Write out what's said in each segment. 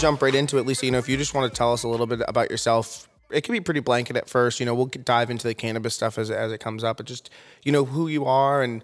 jump right into it, Lisa. You know, if you just want to tell us a little bit about yourself, it can be pretty blanket at first. You know, we'll dive into the cannabis stuff as as it comes up, but just you know who you are and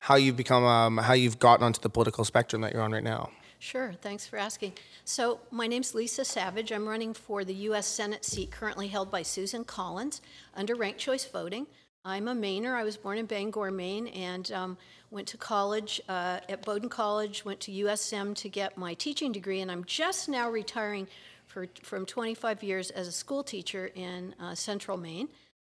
how you've become, um, how you've gotten onto the political spectrum that you're on right now. Sure, thanks for asking. So, my name's Lisa Savage. I'm running for the U.S. Senate seat currently held by Susan Collins under ranked choice voting. I'm a Mainer. I was born in Bangor, Maine, and um, went to college uh, at Bowdoin College, went to USM to get my teaching degree, and I'm just now retiring for, from 25 years as a school teacher in uh, central Maine.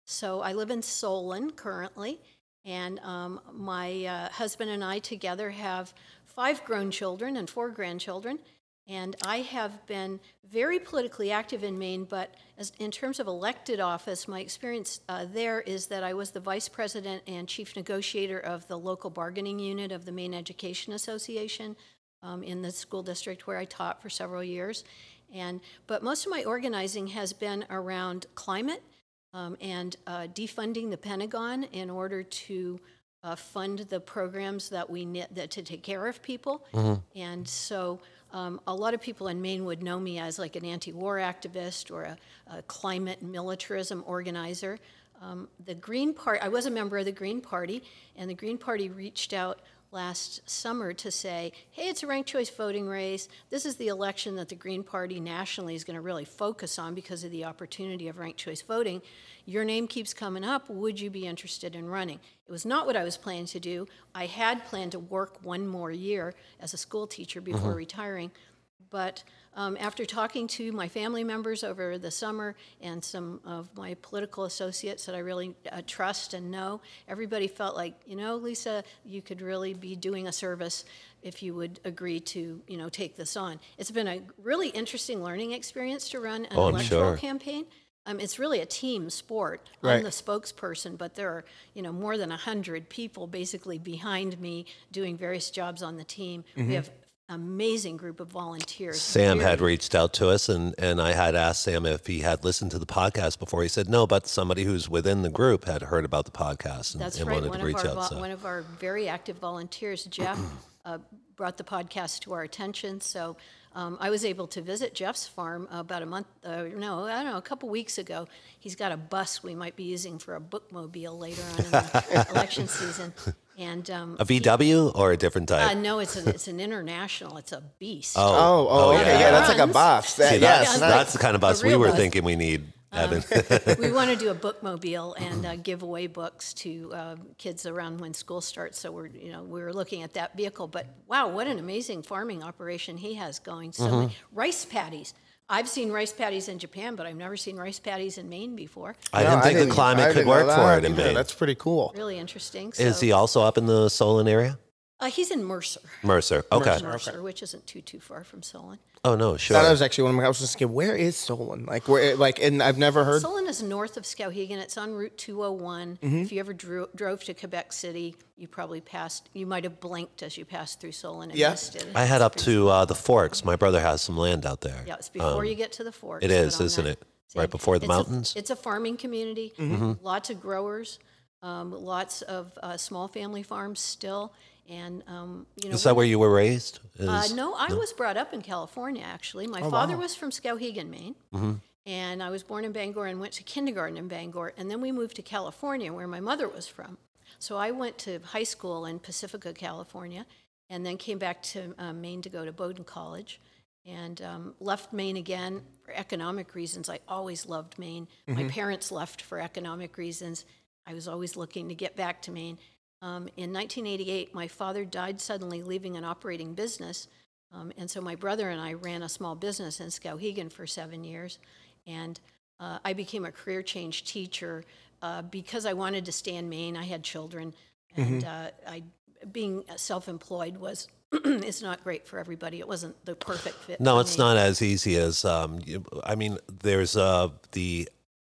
So I live in Solon currently, and um, my uh, husband and I together have five grown children and four grandchildren. And I have been very politically active in Maine, but as, in terms of elected office, my experience uh, there is that I was the vice president and chief negotiator of the local bargaining unit of the Maine Education Association um, in the school district where I taught for several years. And, but most of my organizing has been around climate um, and uh, defunding the Pentagon in order to uh, fund the programs that we need that to take care of people. And so um, a lot of people in Maine would know me as like an anti-war activist or a, a climate militarism organizer. Um, the Green Party, I was a member of the Green Party, and the Green Party reached out last summer to say, hey, it's a ranked choice voting race. This is the election that the Green Party nationally is going to really focus on because of the opportunity of ranked choice voting. Your name keeps coming up. Would you be interested in running? It was not what I was planning to do. I had planned to work one more year as a school teacher mm-hmm. before retiring. But um, after talking to my family members over the summer and some of my political associates that I really uh, trust and know, everybody felt like, you know, Lisa, you could really be doing a service if you would agree to, you know, take this on. It's been a really interesting learning experience to run an Oh, electoral sure. campaign. Um, it's really a team sport. Right. I'm the spokesperson, but there are, you know, more than 100 people basically behind me doing various jobs on the team. Mm-hmm. We have amazing group of volunteers. Sam had reached out to us, and, and I had asked Sam if he had listened to the podcast before. He said no, but somebody who's within the group had heard about the podcast and, That's and right. wanted One to reach our, out. vo- So. one of our very active volunteers, Jeff, uh, brought the podcast to our attention. So um, I was able to visit Jeff's farm about a month, uh, no, I don't know, a couple weeks ago. He's got a bus we might be using for a bookmobile later on in the election season. And um, a VW or a different uh, type? no, it's, a, it's an international. It's a beast. Oh, oh, Oh, okay, yeah. yeah, that's like a Runs. bus. That, See, yes, that's, nice. that's the kind of bus we were bus. thinking we need. Evan. we want to do a bookmobile and uh, give away books to uh, kids around when school starts. So we're, you know, we were looking at that vehicle. But wow, what an amazing farming operation he has going. So Mm-hmm. many- rice paddies. I've seen rice paddies in Japan, but I've never seen rice paddies in Maine before. I No, didn't think the I climate could didn't know work for that it in either. Maine. That's pretty cool. Really interesting. Is he also up in the Solon area? Uh, he's in Mercer. Mercer. Okay. Mercer, which isn't too too far from Solon. Oh no, sure. That was actually one of my. I was just thinking, where is Solon? Like where? Like, and I've never heard. Solon is north of Skowhegan. It's on Route 201. Mm-hmm. If you ever dro- drove to Quebec City, you probably passed. You might have blinked as you passed through Solon and Yeah. missed it. I head up to uh, the Forks. My brother has some land out there. Yeah, it's before you get to the forks. It is, is, on isn't that it? Right before the it's a- mountains? it's a farming community. Mm-hmm. Lots of growers, um, lots of uh, small family farms still, and um, you know. Is that where you were raised? Is- Uh, no, I was brought up in California, actually. Oh, My father was from Skowhegan, Maine. And I was born in Bangor and went to kindergarten in Bangor. And then we moved to California, where my mother was from. So I went to high school in Pacifica, California, and then came back to uh, Maine to go to Bowdoin College. And um, left Maine again for economic reasons. I always loved Maine. My parents left for economic reasons. I was always looking to get back to Maine. Um, in 1988, my father died suddenly, leaving an operating business. Um, and so my brother and I ran a small business in Skowhegan for seven years. And uh, I became a career change teacher uh, because I wanted to stay in Maine. I had children, and uh, I, being self-employed was it's not great for everybody. It wasn't the perfect fit. No, it's me. not as easy as. Um, you, I mean, there's uh, the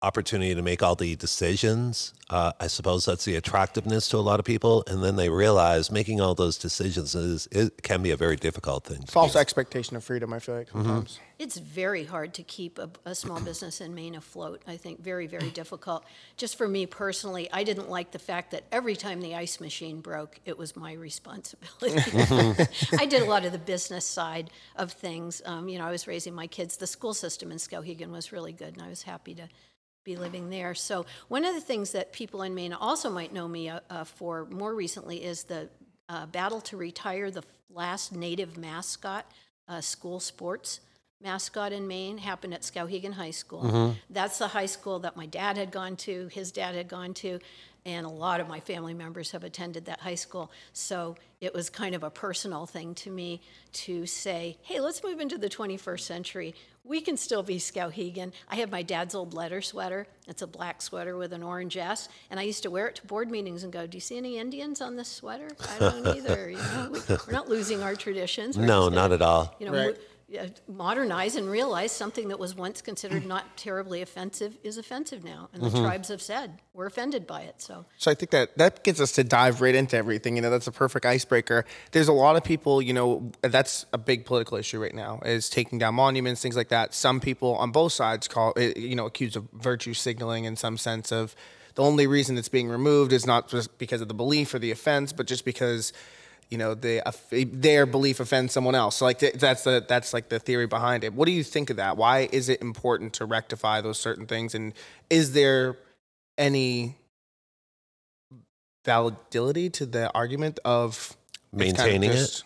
opportunity to make all the decisions. Uh, I suppose that's the attractiveness to a lot of people, and then they realize making all those decisions is it can be a very difficult thing. False do. expectation of freedom. I feel like sometimes. It's very hard to keep a, a small business in Maine afloat. I think very, very difficult. Just for me personally, I didn't like the fact that every time the ice machine broke, it was my responsibility. I did a lot of the business side of things. Um, you know, I was raising my kids. The school system in Skowhegan was really good, and I was happy to be living there. So one of the things that people in Maine also might know me uh, uh, for more recently is the uh, battle to retire the last native mascot uh, school sports mascot in Maine happened at Skowhegan High School. That's the high school that my dad had gone to, his dad had gone to, and a lot of my family members have attended that high school. So it was kind of a personal thing to me to say, hey, let's move into the 21st century. We can still be Skowhegan. I have my dad's old letter sweater. It's a black sweater with an orange S, and I used to wear it to board meetings and go, "Do you see any Indians on this sweater? I don't either. You know, we, we're not losing our traditions. We're No, just not at all. You know, Right. Mo- modernize and realize something that was once considered not terribly offensive is offensive now, and the mm-hmm. tribes have said we're offended by it. So So I think that that gets us to dive right into everything. You know, that's a perfect icebreaker. There's a lot of people, you know, that's a big political issue right now is taking down monuments, things like that. Some people on both sides call it, you know, accused of virtue signaling in some sense of the only reason it's being removed is not just because of the belief or the offense, but just because you know they uh, their belief offends someone else. So like th- that's the that's like the theory behind it. What do you think of that? Why is it important to rectify those certain things? And is there any validity to the argument of it's kind of Maintaining it?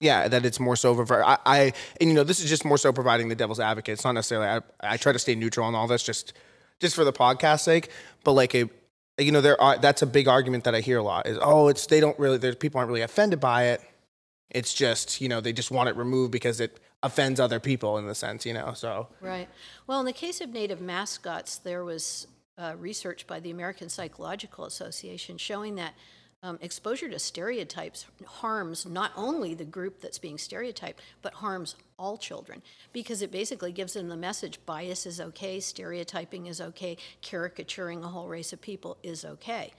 Yeah, that it's more so over. I, I and you know this is just more so providing the devil's advocate. It's not necessarily. I, I try to stay neutral on all this, just just for the podcast sake. But like a, you know, there are that's a big argument that I hear a lot is oh, it's they don't really. There's people aren't really offended by it. It's just you know they just want it removed because it offends other people in the sense you know. So Right. Well, in the case of native mascots, there was uh, research by the American Psychological Association showing that um, exposure to stereotypes harms not only the group that's being stereotyped, but harms all children because it basically gives them the message bias is okay, stereotyping is okay, caricaturing a whole race of people is okay.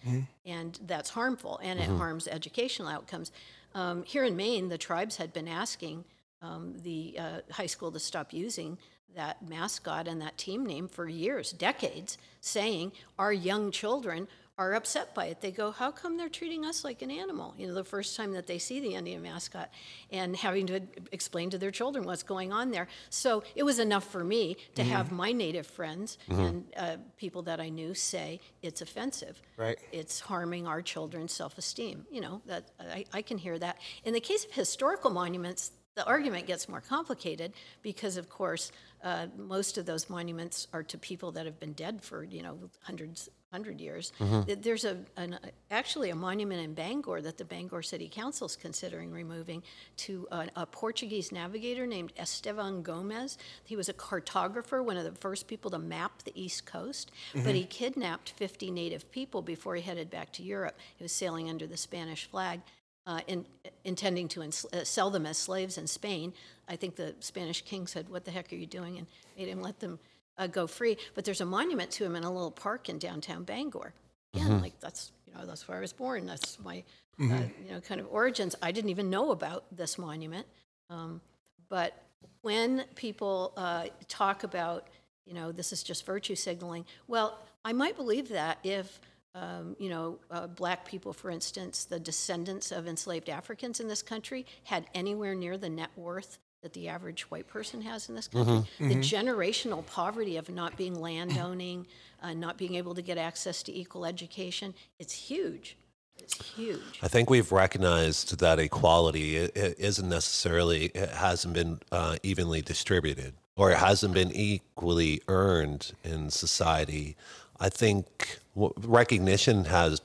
And that's harmful and it harms educational outcomes. Um, here in Maine, the tribes had been asking um, the uh, high school to stop using that mascot and that team name for years, decades, saying our young children are upset by it. They go, How come they're treating us like an animal? You know, the first time that they see the Indian mascot and having to explain to their children what's going on there. So it was enough for me to have my native friends and uh, people that I knew say it's offensive Right. it's harming our children's self-esteem. You know that I, I can hear that. In the case of historical monuments, the argument gets more complicated because, of course, uh, most of those monuments are to people that have been dead for you know hundreds hundred years. Th- There's a an, actually a monument in Bangor that the Bangor City Council is considering removing to a, a Portuguese navigator named Estevan Gomez. He was a cartographer, one of the first people to map the East Coast, but he kidnapped 50 native people before he headed back to Europe. He was sailing under the Spanish flag. Uh, in, intending to uh, sell them as slaves in Spain, I think the Spanish king said, "What the heck are you doing?" and made him let them uh, go free. But there's a monument to him in a little park in downtown Bangor. Again, like that's you know that's where I was born. That's my uh, you know kind of origins. I didn't even know about this monument, um, but when people uh, talk about you know this is just virtue signaling, well, I might believe that if. Um, you know, uh, black people, for instance, the descendants of enslaved Africans in this country had anywhere near the net worth that the average white person has in this country. The generational poverty of not being landowning, uh, not being able to get access to equal education, it's huge. It's huge. I think we've recognized that equality isn't necessarily, it hasn't been uh, evenly distributed or it hasn't been equally earned in society. I think w- recognition has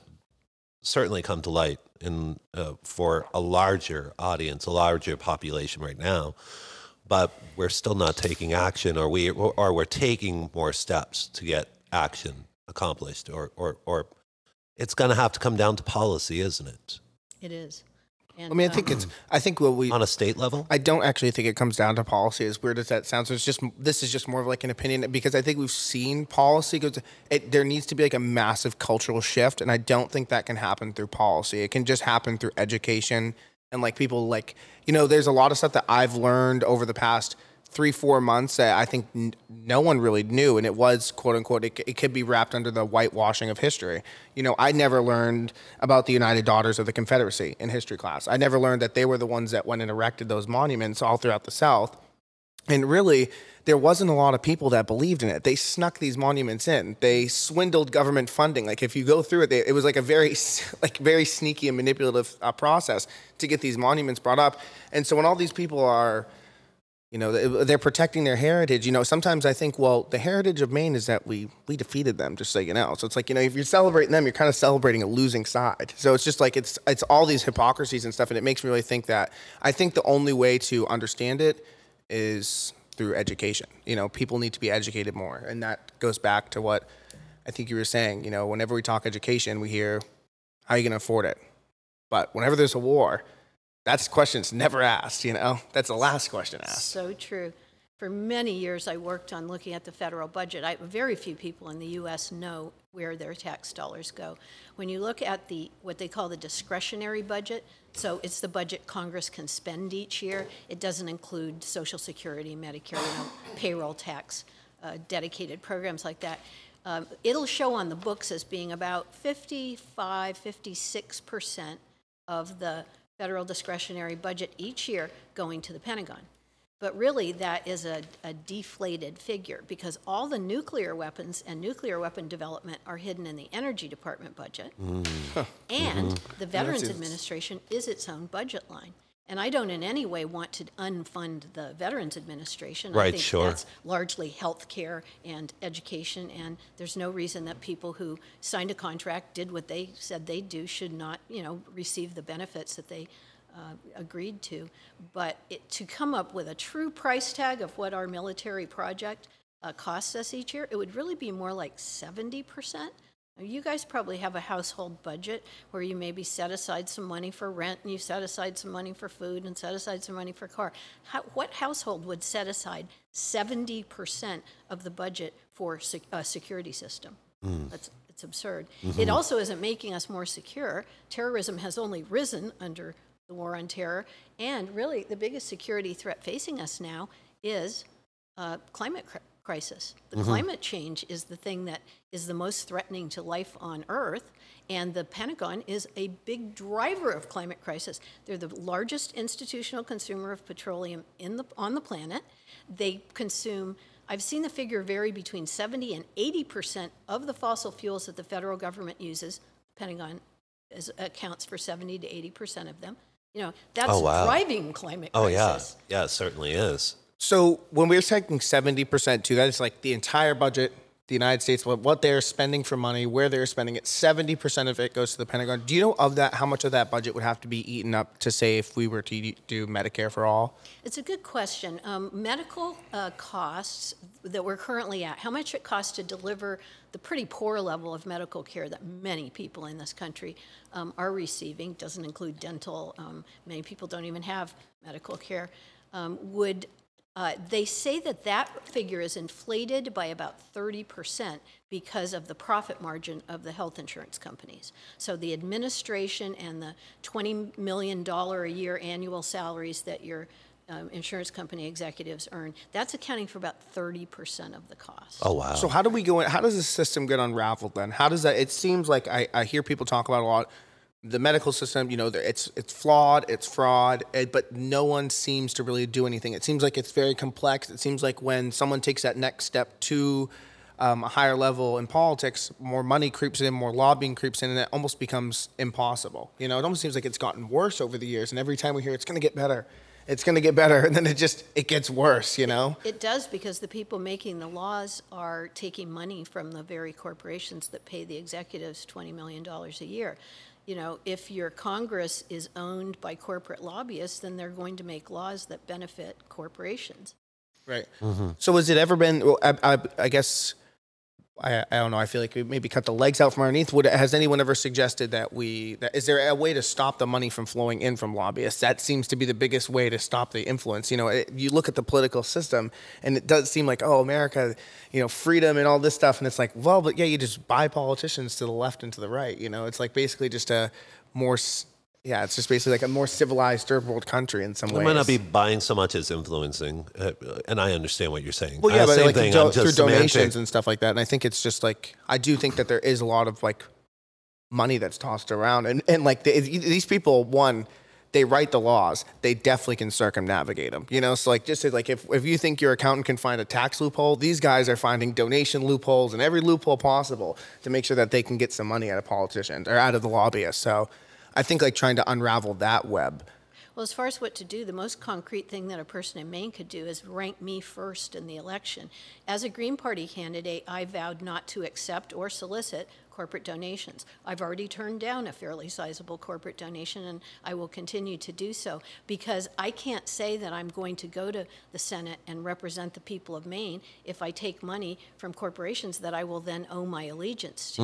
certainly come to light in uh, for a larger audience, a larger population right now. But we're still not taking action, or we or we're taking more steps to get action accomplished, or or or it's going to have to come down to policy, isn't it? It is. And, I mean, I think it's. I think what we. on a state level? I don't actually think it comes down to policy. As weird as that sounds, it's just this is just more of like an opinion because I think we've seen policy go. To, it, there needs to be like a massive cultural shift, and I don't think that can happen through policy. It can just happen through education and like people like you know. There's a lot of stuff that I've learned over the past three four months that I think n- no one really knew, and it was quote unquote. It, it could be wrapped under the whitewashing of history. You know, I never learned about the United Daughters of the Confederacy in history class. I never learned that they were the ones that went and erected those monuments all throughout the South. And really, there wasn't a lot of people that believed in it. They snuck these monuments in. They swindled government funding. Like if you go through it, they, it was like a very, like very sneaky and manipulative uh, process to get these monuments brought up. And so when all these people are, you know, they- they're protecting their heritage. You know, sometimes I think, well, the heritage of Maine is that we we defeated them, just so you know. So it's like, you know, if you're celebrating them, you're kind of celebrating a losing side. So it's just like it's it's all these hypocrisies and stuff, and it makes me really think that I think the only way to understand it is through education. You know, people need to be educated more, and that goes back to what I think you were saying. You know, whenever we talk education, we hear, "How are you going to afford it?" But whenever there's a war, that's questions never asked. You know, that's the last question asked. So true. For many years, I worked on looking at the federal budget. I, very few people in the U.S. know where their tax dollars go. When you look at the what they call the discretionary budget, so it's the budget Congress can spend each year. It doesn't include Social Security, Medicare, you know, payroll tax, uh, dedicated programs like that. Um, it'll show on the books as being about 55, 56 percent of the federal discretionary budget each year going to the Pentagon. But really, that is a, a deflated figure because all the nuclear weapons and nuclear weapon development are hidden in the Energy Department budget. Mm. And the Veterans Administration is its own budget line. And I don't in any way want to unfund the Veterans Administration. I Right, think sure. that's largely health care and education, and there's no reason that people who signed a contract, did what they said they'd do, should not, you know, receive the benefits that they uh, agreed to. But it, to come up with a true price tag of what our military project uh, costs us each year, it would really be more like 70%. Now, You guys probably have a household budget where you maybe set aside some money for rent and you set aside some money for food and set aside some money for car. How, what household would set aside 70% of the budget for sec- a security system? That's it's absurd. It also isn't making us more secure. Terrorism has only risen under the war on terror, and really the biggest security threat facing us now is uh, climate crisis. The mm-hmm. climate change is the thing that is the most threatening to life on Earth, and the Pentagon is a big driver of climate crisis. They're the largest institutional consumer of petroleum in the, on the planet. They consume, I've seen the figure vary between 70 and 80 percent of the fossil fuels that the federal government uses. Pentagon is, accounts for 70 to 80 percent of them. You know, that's Oh, wow. driving climate crisis. Oh, yeah. Yeah, it certainly is. So when we're taking seventy percent too, that is like the entire budget, the United States, what, they're spending for money, where they're spending it. Seventy percent of it goes to the Pentagon. Do you know of that? How much of that budget would have to be eaten up to say if we were to do Medicare for all? It's a good question. Um, medical uh, costs that we're currently at, how much it costs to deliver the pretty poor level of medical care that many people in this country um, are receiving, doesn't include dental, um, many people don't even have medical care, um, would uh, they say that that figure is inflated by about 30% because of the profit margin of the health insurance companies. So the administration and the $20 million a year annual salaries that your um, insurance company executives earn, that's accounting for about 30% of the cost. Oh, wow. So how do we go in? How does the system get unraveled then? How does that? It seems like I, I hear people talk about a lot. The medical system, you know, it's it's flawed, it's fraud, eh, but no one seems to really do anything. It seems like it's very complex. It seems like when someone takes that next step to um, a higher level in politics, more money creeps in, more lobbying creeps in, and it almost becomes impossible. You know, it almost seems like it's gotten worse over the years, and every time we hear it's going to get better, it's going to get better, and then it just it gets worse. You know. It does because the people making the laws are taking money from the very corporations that pay the executives $20 million a year. You know, if your Congress is owned by corporate lobbyists, then they're going to make laws that benefit corporations. Right. Mm-hmm. So has it ever been? Well, I, I, I guess I, I don't know. I feel like we maybe cut the legs out from underneath. Would has anyone ever suggested that we? That, is there a way to stop the money from flowing in from lobbyists? That seems to be the biggest way to stop the influence. You know, it, you look at the political system, and it does seem like oh, America, you know, freedom and all this stuff, and it's like well, but yeah, you just buy politicians to the left and to the right. You know, it's like basically just a more yeah, it's just basically like a more civilized third world country in some It ways. might not be buying so much as influencing, uh, and I understand what you're saying. Well, yeah, Uh, but same like thing, do- through donations semantic. and stuff like that. And I think it's just like I do think that there is a lot of like money that's tossed around, and and like the, these people, one, they write the laws. They definitely can circumnavigate them. You know, so like just like if if you think your accountant can find a tax loophole, these guys are finding donation loopholes and every loophole possible to make sure that they can get some money out of politicians or out of the lobbyists. So I think like trying to unravel that web. Well, as far as what to do, the most concrete thing that a person in Maine could do is rank me first in the election. As a Green Party candidate, I vowed not to accept or solicit corporate donations. I've already turned down a fairly sizable corporate donation, and I will continue to do so because I can't say that I'm going to go to the Senate and represent the people of Maine if I take money from corporations that I will then owe my allegiance to.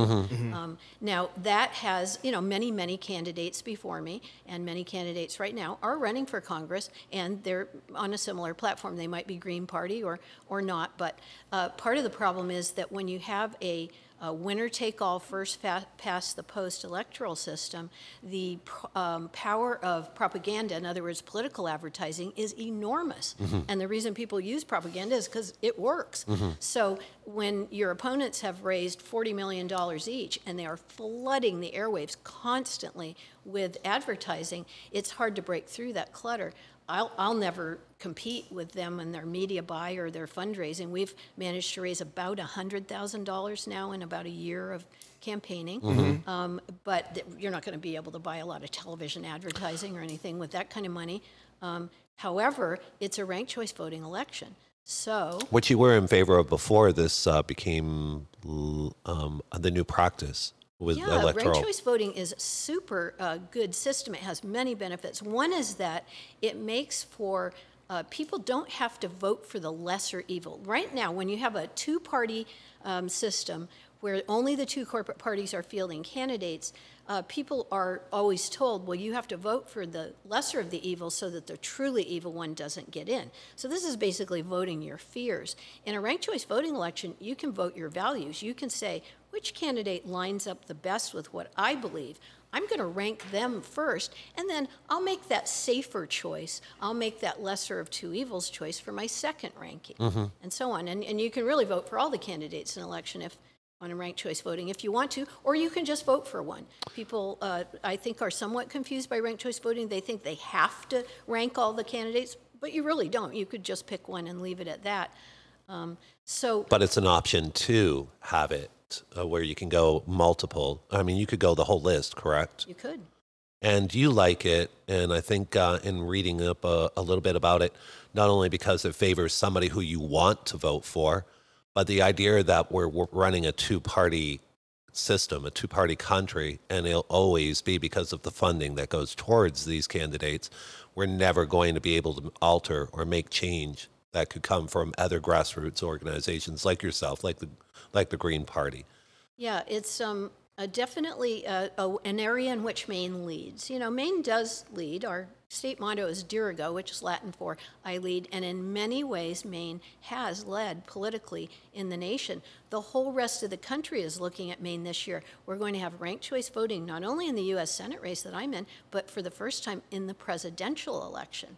Um, now, that has, you know, many, many candidates before me, and many candidates right now are running for Congress, and they're on a similar platform. They might be Green Party or, or not, but uh, part of the problem is that when you have a Uh, a winner-take-all, first fa- past the post electoral system, the pr- um, power of propaganda, in other words, political advertising, is enormous. Mm-hmm. And the reason people use propaganda is because it works. Mm-hmm. So when your opponents have raised $40 million each and they are flooding the airwaves constantly with advertising, it's hard to break through that clutter. I'll, I'll never compete with them in their media buy or their fundraising. We've managed to raise about $100,000 now in about a year of campaigning. Um, but th- you're not going to be able to buy a lot of television advertising or anything with that kind of money. Um, however, it's a ranked choice voting election. So, Which you were in favor of before this uh, became l- um, the new practice with Yeah, electoral. ranked choice voting is a super uh, good system. It has many benefits. One is that it makes for uh, people don't have to vote for the lesser evil. Right now, when you have a two-party um, system where only the two corporate parties are fielding candidates, uh, people are always told, well, you have to vote for the lesser of the evils so that the truly evil one doesn't get in. So this is basically voting your fears. In a ranked choice voting election, you can vote your values. You can say, which candidate lines up the best with what I believe? I'm going to rank them first, and then I'll make that safer choice. I'll make that lesser of two evils choice for my second ranking, and so on. And, and you can really vote for all the candidates in election if on a ranked choice voting if you want to, or you can just vote for one. People, uh, I think, are somewhat confused by ranked choice voting. They think they have to rank all the candidates, but you really don't. You could just pick one and leave it at that. Um, so But it's an option to have it uh, where you can go multiple. I mean, you could go the whole list, correct? you could. And you like it. And I think uh, in reading up a, a little bit about it, not only because it favors somebody who you want to vote for, but the idea that we're, we're running a two party system, a two party country, and it'll always be because of the funding that goes towards these candidates. We're never going to be able to alter or make change that could come from other grassroots organizations like yourself, like the like the Green Party. Yeah, it's um, definitely a, a, an area in which Maine leads. You know, Maine does lead. Our state motto is Dirigo, which is Latin for I lead, and in many ways, Maine has led politically in the nation. The whole rest of the country is looking at Maine this year. We're going to have ranked choice voting not only in the U.S. Senate race that I'm in, but for the first time in the presidential election.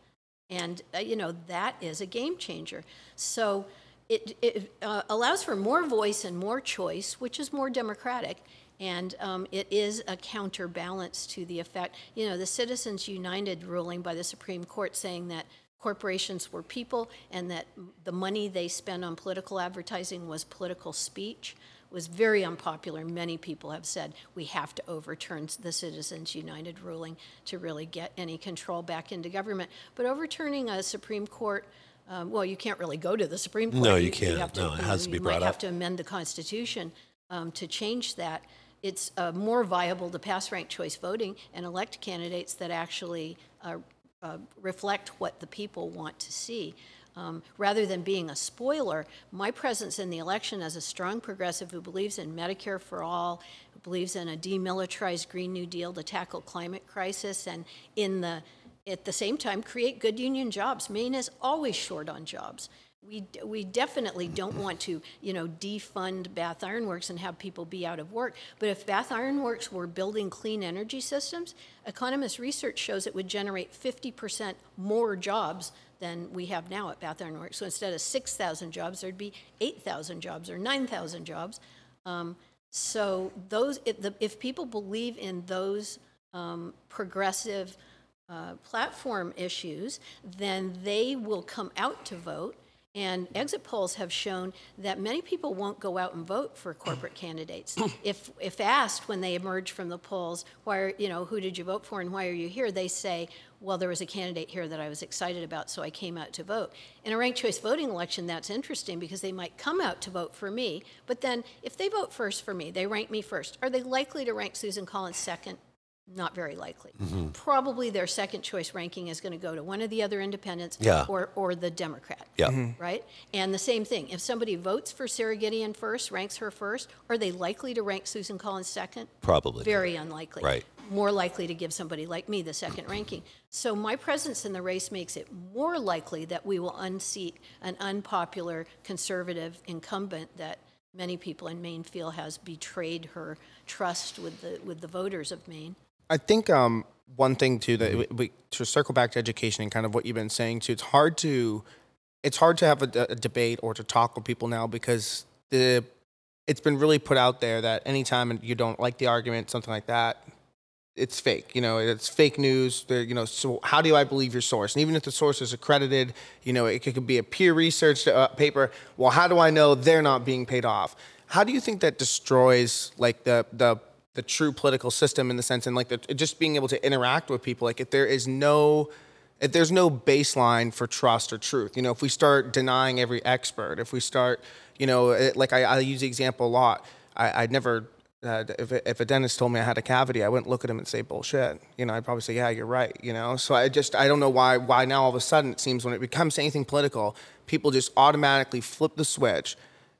And, uh, you know, that is a game changer. So it, it uh, allows for more voice and more choice, which is more democratic. And um, it is a counterbalance to the effect, you know, the Citizens United ruling by the Supreme Court saying that corporations were people and that the money they spend on political advertising was political speech was very unpopular. Many people have said we have to overturn the Citizens United ruling to really get any control back into government. But overturning a Supreme Court, um, well, you can't really go to the Supreme Court. No, you can't. have No, it you has to be brought up. you have to amend the Constitution um, to change that. It's uh, more viable to pass ranked choice voting and elect candidates that actually uh, uh, reflect what the people want to see. Um, rather than being a spoiler, my presence in the election as a strong progressive who believes in Medicare for all, who believes in a demilitarized Green New Deal to tackle climate crisis, and in the at the same time create good union jobs. Maine is always short on jobs. We, we definitely don't want to, you know, defund Bath Iron Works and have people be out of work. But if Bath Iron Works were building clean energy systems, economist research shows it would generate 50% more jobs than we have now at Bath Iron Works. So instead of 6,000 jobs, there'd be 8,000 jobs or 9,000 jobs. Um, so those, if, the, if people believe in those um, progressive uh, platform issues, then they will come out to vote and exit polls have shown that many people won't go out and vote for corporate candidates. If, if asked when they emerge from the polls, why are, you know, who did you vote for and why are you here? They say, well, there was a candidate here that I was excited about, so I came out to vote. In a ranked choice voting election, that's interesting because they might come out to vote for me, but then if they vote first for me, they rank me first, are they likely to rank Susan Collins second? Not very likely. Mm-hmm. Probably their second choice ranking is going to go to one of the other independents Yeah. or, or the Democrat. Yeah. Right? And the same thing. If somebody votes for Sara Gideon first, ranks her first, are they likely to rank Susan Collins second? Probably. Very unlikely. Right. More likely to give somebody like me the second ranking. So my presence in the race makes it more likely that we will unseat an unpopular conservative incumbent that many people in Maine feel has betrayed her trust with the with the voters of Maine. I think um, one thing too that we, we, to circle back to education and kind of what you've been saying too. It's hard to it's hard to have a, a debate or to talk with people now because the it's been really put out there that anytime you don't like the argument, something like that, it's fake. You know, it's fake news. There, you know, so how do I believe your source? And even if the source is accredited, you know, it could, be a peer research uh, paper. Well, how do I know they're not being paid off? How do you think that destroys like the the the true political system in the sense and like the, just being able to interact with people? Like if there is no if there's no baseline for trust or truth, you know, if we start denying every expert, if we start, you know, it, like I, I use the example a lot. I, I'd never uh, if, if a dentist told me I had a cavity, I wouldn't look at him and say bullshit. You know, I'd probably say, yeah, you're right. You know, so I just I don't know why why now all of a sudden it seems when it becomes anything political, people just automatically flip the switch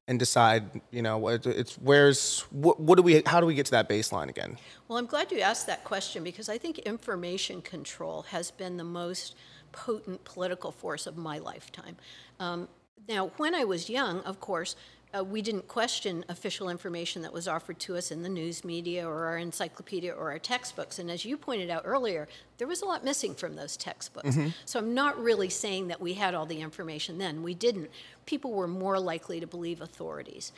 and decide. You know, it's where's what, what do we how do we get to that baseline again? Well, I'm glad you asked that question because I think information control has been the most potent political force of my lifetime. Um, now, when I was young, of course, uh, we didn't question official information that was offered to us in the news media or our encyclopedia or our textbooks. And as you pointed out earlier, there was a lot missing from those textbooks. So I'm not really saying that we had all the information then. We didn't. People were more likely to believe authorities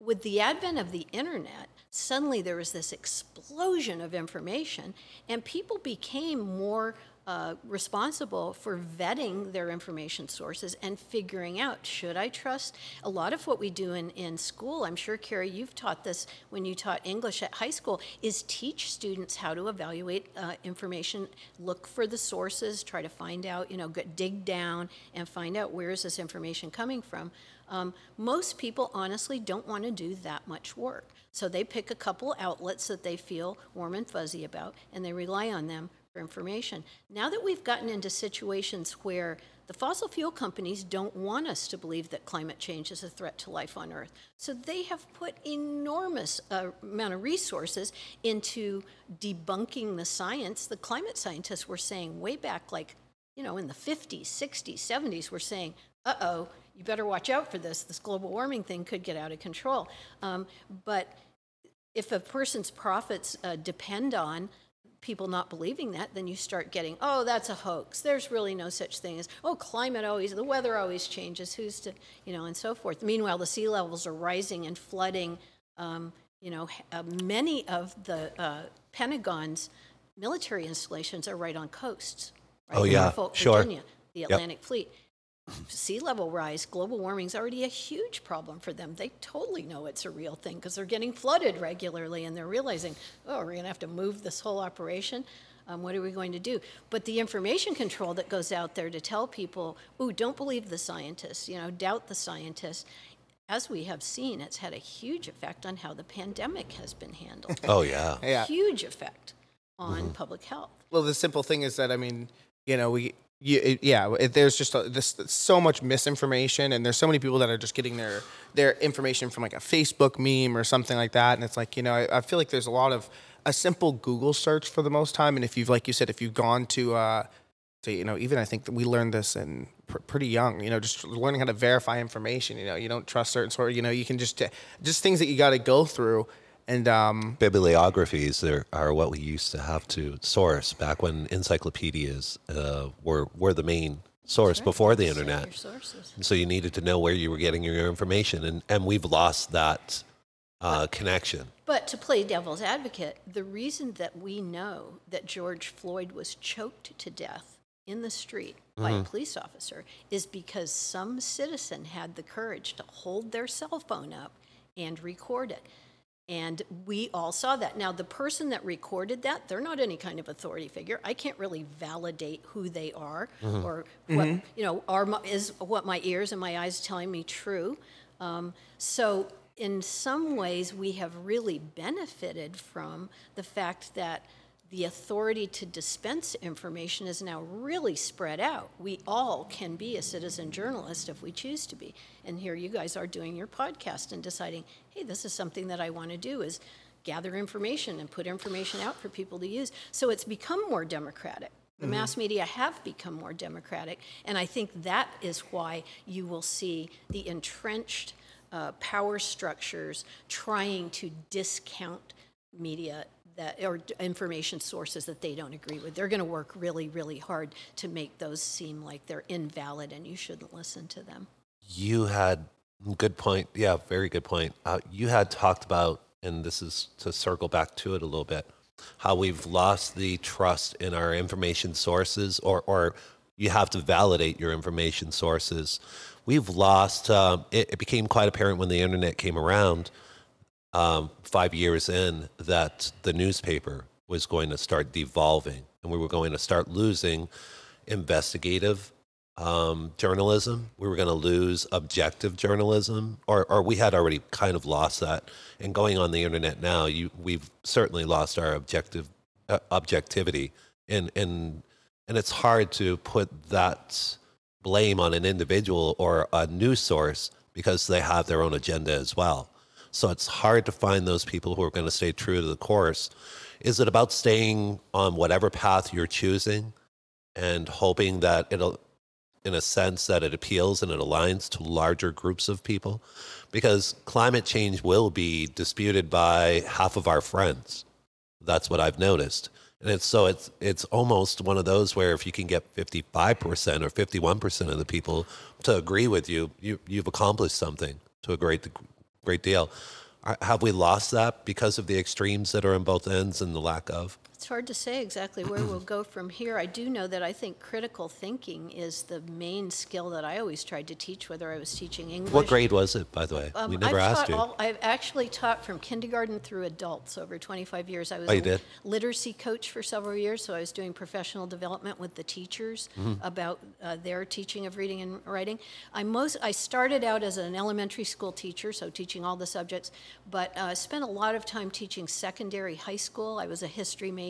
with the advent of the internet, suddenly there was this explosion of information, and people became more uh, responsible for vetting their information sources and figuring out should I trust? A lot of what we do in, in school, I'm sure, Carrie, you've taught this when you taught English at high school, is teach students how to evaluate uh, information, look for the sources, try to find out, you know, dig down and find out where is this information coming from. Um, most people honestly don't want to do that much work. So they pick a couple outlets that they feel warm and fuzzy about, and they rely on them for information. Now that we've gotten into situations where the fossil fuel companies don't want us to believe that climate change is a threat to life on Earth, so they have put enormous uh, amount of resources into debunking the science. The climate scientists were saying way back, like you know, in the 50s, 60s, 70s, we're saying, uh oh, you better watch out for this. This global warming thing could get out of control. Um, but if a person's profits uh, depend on people not believing that, then you start getting, oh, that's a hoax. There's really no such thing as, oh, climate always, the weather always changes. Who's to, you know, and so forth. Meanwhile, the sea levels are rising and flooding. Um, you know, uh, many of the uh, Pentagon's military installations are right on coasts. Right? Oh, yeah, Norfolk, sure. Virginia, the Atlantic Fleet sea level rise, global warming is already a huge problem for them. They totally know it's a real thing because they're getting flooded regularly and they're realizing, oh, we're going to have to move this whole operation. Um, what are we going to do? But the information control that goes out there to tell people, oh, don't believe the scientists, you know, doubt the scientists. As we have seen, it's had a huge effect on how the pandemic has been handled. Oh yeah. Yeah. Huge effect on public health. Well, the simple thing is that I mean, you know, we yeah, it, there's just a, this so much misinformation, and there's so many people that are just getting their their information from like a Facebook meme or something like that, and it's like you know, I, I feel like there's a lot of a simple Google search for the most time, and if you've like you said, if you've gone to uh, to you know, even I think that we learned this in pr- pretty young, you know, just learning how to verify information. You know, you don't trust certain sort. You know, you can just just things that you got to go through. And um, bibliographies are, are what we used to have to source back when encyclopedias uh, were were the main source Right. before the internet. And so you needed to know where you were getting your information, and and we've lost that uh, connection. But to play devil's advocate, the reason that we know that George Floyd was choked to death in the street by a police officer is because some citizen had the courage to hold their cell phone up and record it. And we all saw that. Now, the person that recorded that, they're not any kind of authority figure. I can't really validate who they are or what, you know, are my, is what my ears and my eyes telling me true. Um, so, in some ways, we have really benefited from the fact that the authority to dispense information is now really spread out. We all can be a citizen journalist if we choose to be. And here you guys are doing your podcast and deciding, hey, this is something that I want to do is gather information and put information out for people to use. So it's become more democratic. The mass media have become more democratic, and I think that is why you will see the entrenched uh, power structures trying to discount media that or information sources that they don't agree with. They're going to work really, really hard to make those seem like they're invalid and you shouldn't listen to them. You had good point. Yeah, very good point. Uh, you had talked about, and this is to circle back to it a little bit, how we've lost the trust in our information sources, or or you have to validate your information sources. We've lost. Um, it, it became quite apparent when the internet came around, um, five years in, that the newspaper was going to start devolving, and we were going to start losing investigative um, journalism. We were going to lose objective journalism, or, or we had already kind of lost that. And going on the internet now, you, we've certainly lost our objective uh, objectivity, and and and it's hard to put that blame on an individual or a news source because they have their own agenda as well. So it's hard to find those people who are going to stay true to the course. Is it about staying on whatever path you're choosing and hoping that it'll in a sense that it appeals and it aligns to larger groups of people? Because climate change will be disputed by half of our friends. That's what i've noticed. And it's so it's it's almost one of those where if you can get 55% or 51% of the people to agree with you, you you've accomplished something to a great great deal. Have we lost that because of the extremes that are in both ends and the lack of It's hard to say exactly where we'll go from here. I do know that I think critical thinking is the main skill that I always tried to teach, whether I was teaching English. what grade was it by the way Um, we never I've asked you all- I've actually taught from kindergarten through adults over 25 years. I was Oh, a did? literacy coach for several years, so I was doing professional development with the teachers Mm-hmm. about uh, their teaching of reading and writing. I most I started out as an elementary school teacher, so teaching all the subjects, but uh, spent a lot of time teaching secondary high school. I was a history major.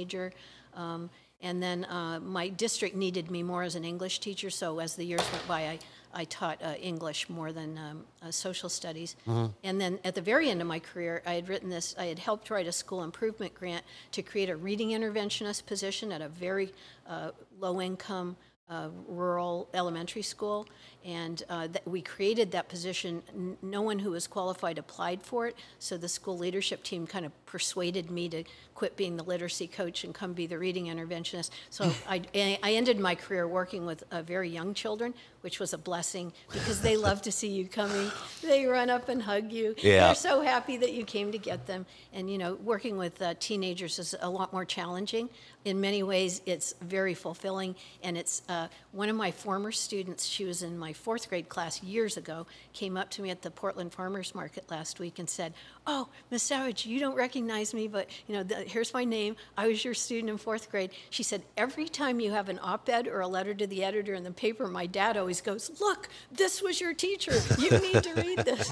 Um, and then uh, my district needed me more as an English teacher, so as the years went by, I, I taught uh, English more than um, uh, social studies. And then at the very end of my career, I had written this, I had helped write a school improvement grant to create a reading interventionist position at a very uh, low income uh, rural elementary school. And uh, that we created that position. N- no one who was qualified applied for it. So the school leadership team kind of persuaded me to quit being the literacy coach and come be the reading interventionist. So I, I ended my career working with uh, very young children, which was a blessing because they love to see you coming. They run up and hug you. Yeah. They're so happy that you came to get them. And, you know, working with uh, teenagers is a lot more challenging. In many ways, it's very fulfilling. And it's uh, one of my former students, she was in my fourth grade class years ago, came up to me at the Portland Farmers Market last week and said, Oh, Miss Savage, you don't recognize me, but, you know, the, here's my name. I was your student in fourth grade. She said, Every time you have an op ed or a letter to the editor in the paper, my dad always goes, Look, this was your teacher. You need to read this.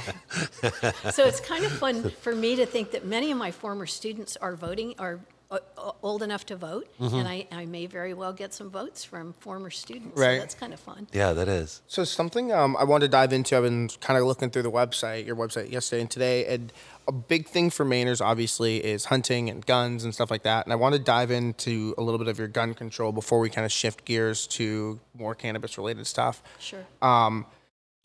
so it's kind of fun for me to think that many of my former students are voting, are o- o- old enough to vote, and I, I may very well get some votes from former students. Right. So that's kind of fun. Yeah, that is. So something um, I wanted to dive into. I've been kind of looking through the website, your website yesterday and today, and a big thing for Mainers obviously is hunting and guns and stuff like that. And I want to dive into a little bit of your gun control before we kind of shift gears to more cannabis related stuff. Sure. Um,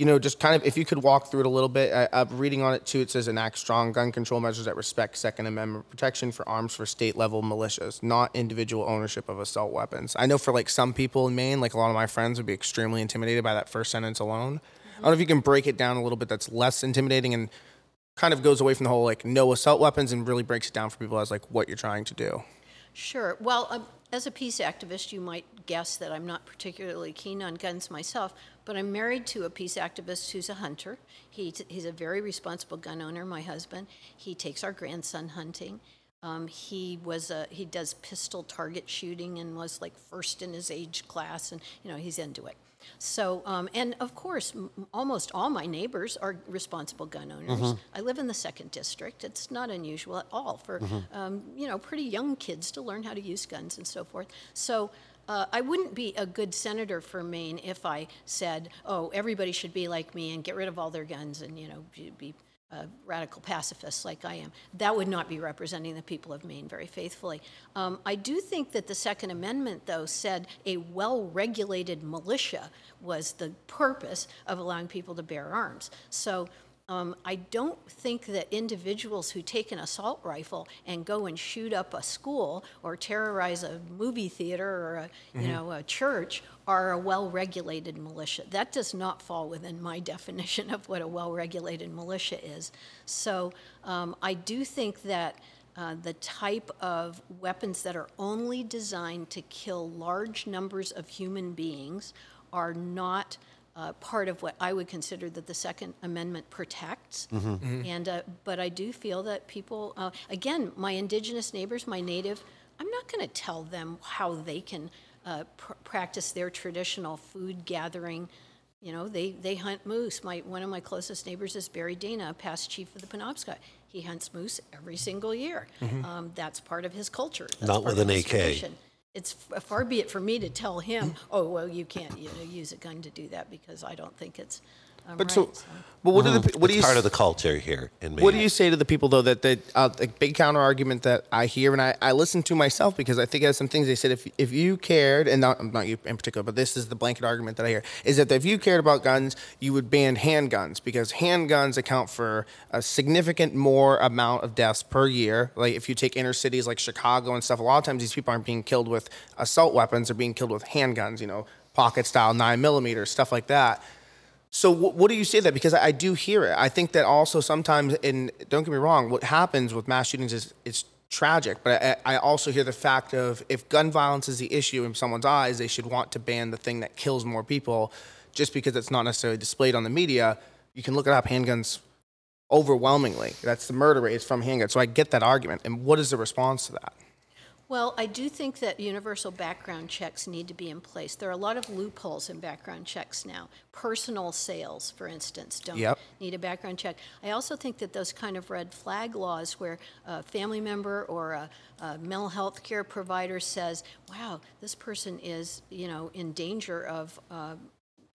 you know, just kind of if you could walk through it a little bit. I, I'm reading on it too. It says enact strong gun control measures that respect Second Amendment protection for arms for state level militias, not individual ownership of assault weapons. I know for like some people in Maine, like a lot of my friends would be extremely intimidated by that first sentence alone. I don't know if you can break it down a little bit. That's less intimidating and kind of goes away from the whole like no assault weapons and really breaks it down for people as like what you're trying to do. Sure. Well, um, as a peace activist, you might guess that I'm not particularly keen on guns myself, but I'm married to a peace activist who's a hunter. He, he's a very responsible gun owner, my husband. He takes our grandson hunting. Um, he was a, he does pistol target shooting and was like first in his age class, and you know he's into it. So, um, and of course, m- almost all my neighbors are responsible gun owners. I live in the second district. It's not unusual at all for, um, you know, pretty young kids to learn how to use guns and so forth. So, uh, I wouldn't be a good senator for Maine if I said, "Oh, everybody should be like me and get rid of all their guns and you know be." be uh, radical pacifists like I am. That would not be representing the people of Maine very faithfully. Um, I do think that the Second Amendment, though, said a well regulated militia was the purpose of allowing people to bear arms. So um, I don't think that individuals who take an assault rifle and go and shoot up a school or terrorize a movie theater or a, you know a church are a well-regulated militia. That does not fall within my definition of what a well-regulated militia is. So um, I do think that. Uh, the type of weapons that are only designed to kill large numbers of human beings are not uh, part of what I would consider that the Second Amendment protects. And uh, but I do feel that people, uh, again, my indigenous neighbors, my native, I'm not going to tell them how they can uh, pr- practice their traditional food gathering. You know, they, they hunt moose. My one of my closest neighbors is Barry Dana, past chief of the Penobscot. He hunts moose every single year. Um, that's part of his culture. That's Not with an AK. tradition it's far be it for me to tell him, oh, well, you can't, you know, use a gun to do that because I don't think it's um, But right. so, so. but what are the what do you part of the culture here in Maine. What do you say to the people though that that uh, the big counter argument that I hear and I, I listen to myself because I think of some things they said if if you cared and not not you in particular but this is the blanket argument that I hear is that if you cared about guns you would ban handguns because handguns account for a significant more amount of deaths per year like if you take inner cities like Chicago and stuff a lot of times these people aren't being killed with assault weapons they're being killed with handguns you know pocket style nine millimeters stuff like that so wh- what do you say that? Because I I do hear it. I think that also sometimes, and don't get me wrong, what happens with mass shootings is it's tragic. But I, I also hear the fact of if gun violence is the issue in someone's eyes, they should want to ban the thing that kills more people, just because it's not necessarily displayed on the media. You can look it up. Handguns, overwhelmingly, that's the murder rate is from handguns. So I get that argument. And what is the response to that? Well, I do think that universal background checks need to be in place. There are a lot of loopholes in background checks now. Personal sales, for instance, don't Yep. need a background check. I also think that those kind of red flag laws where a family member or a, a mental health care provider says, wow, this person is, you know, in danger of uh,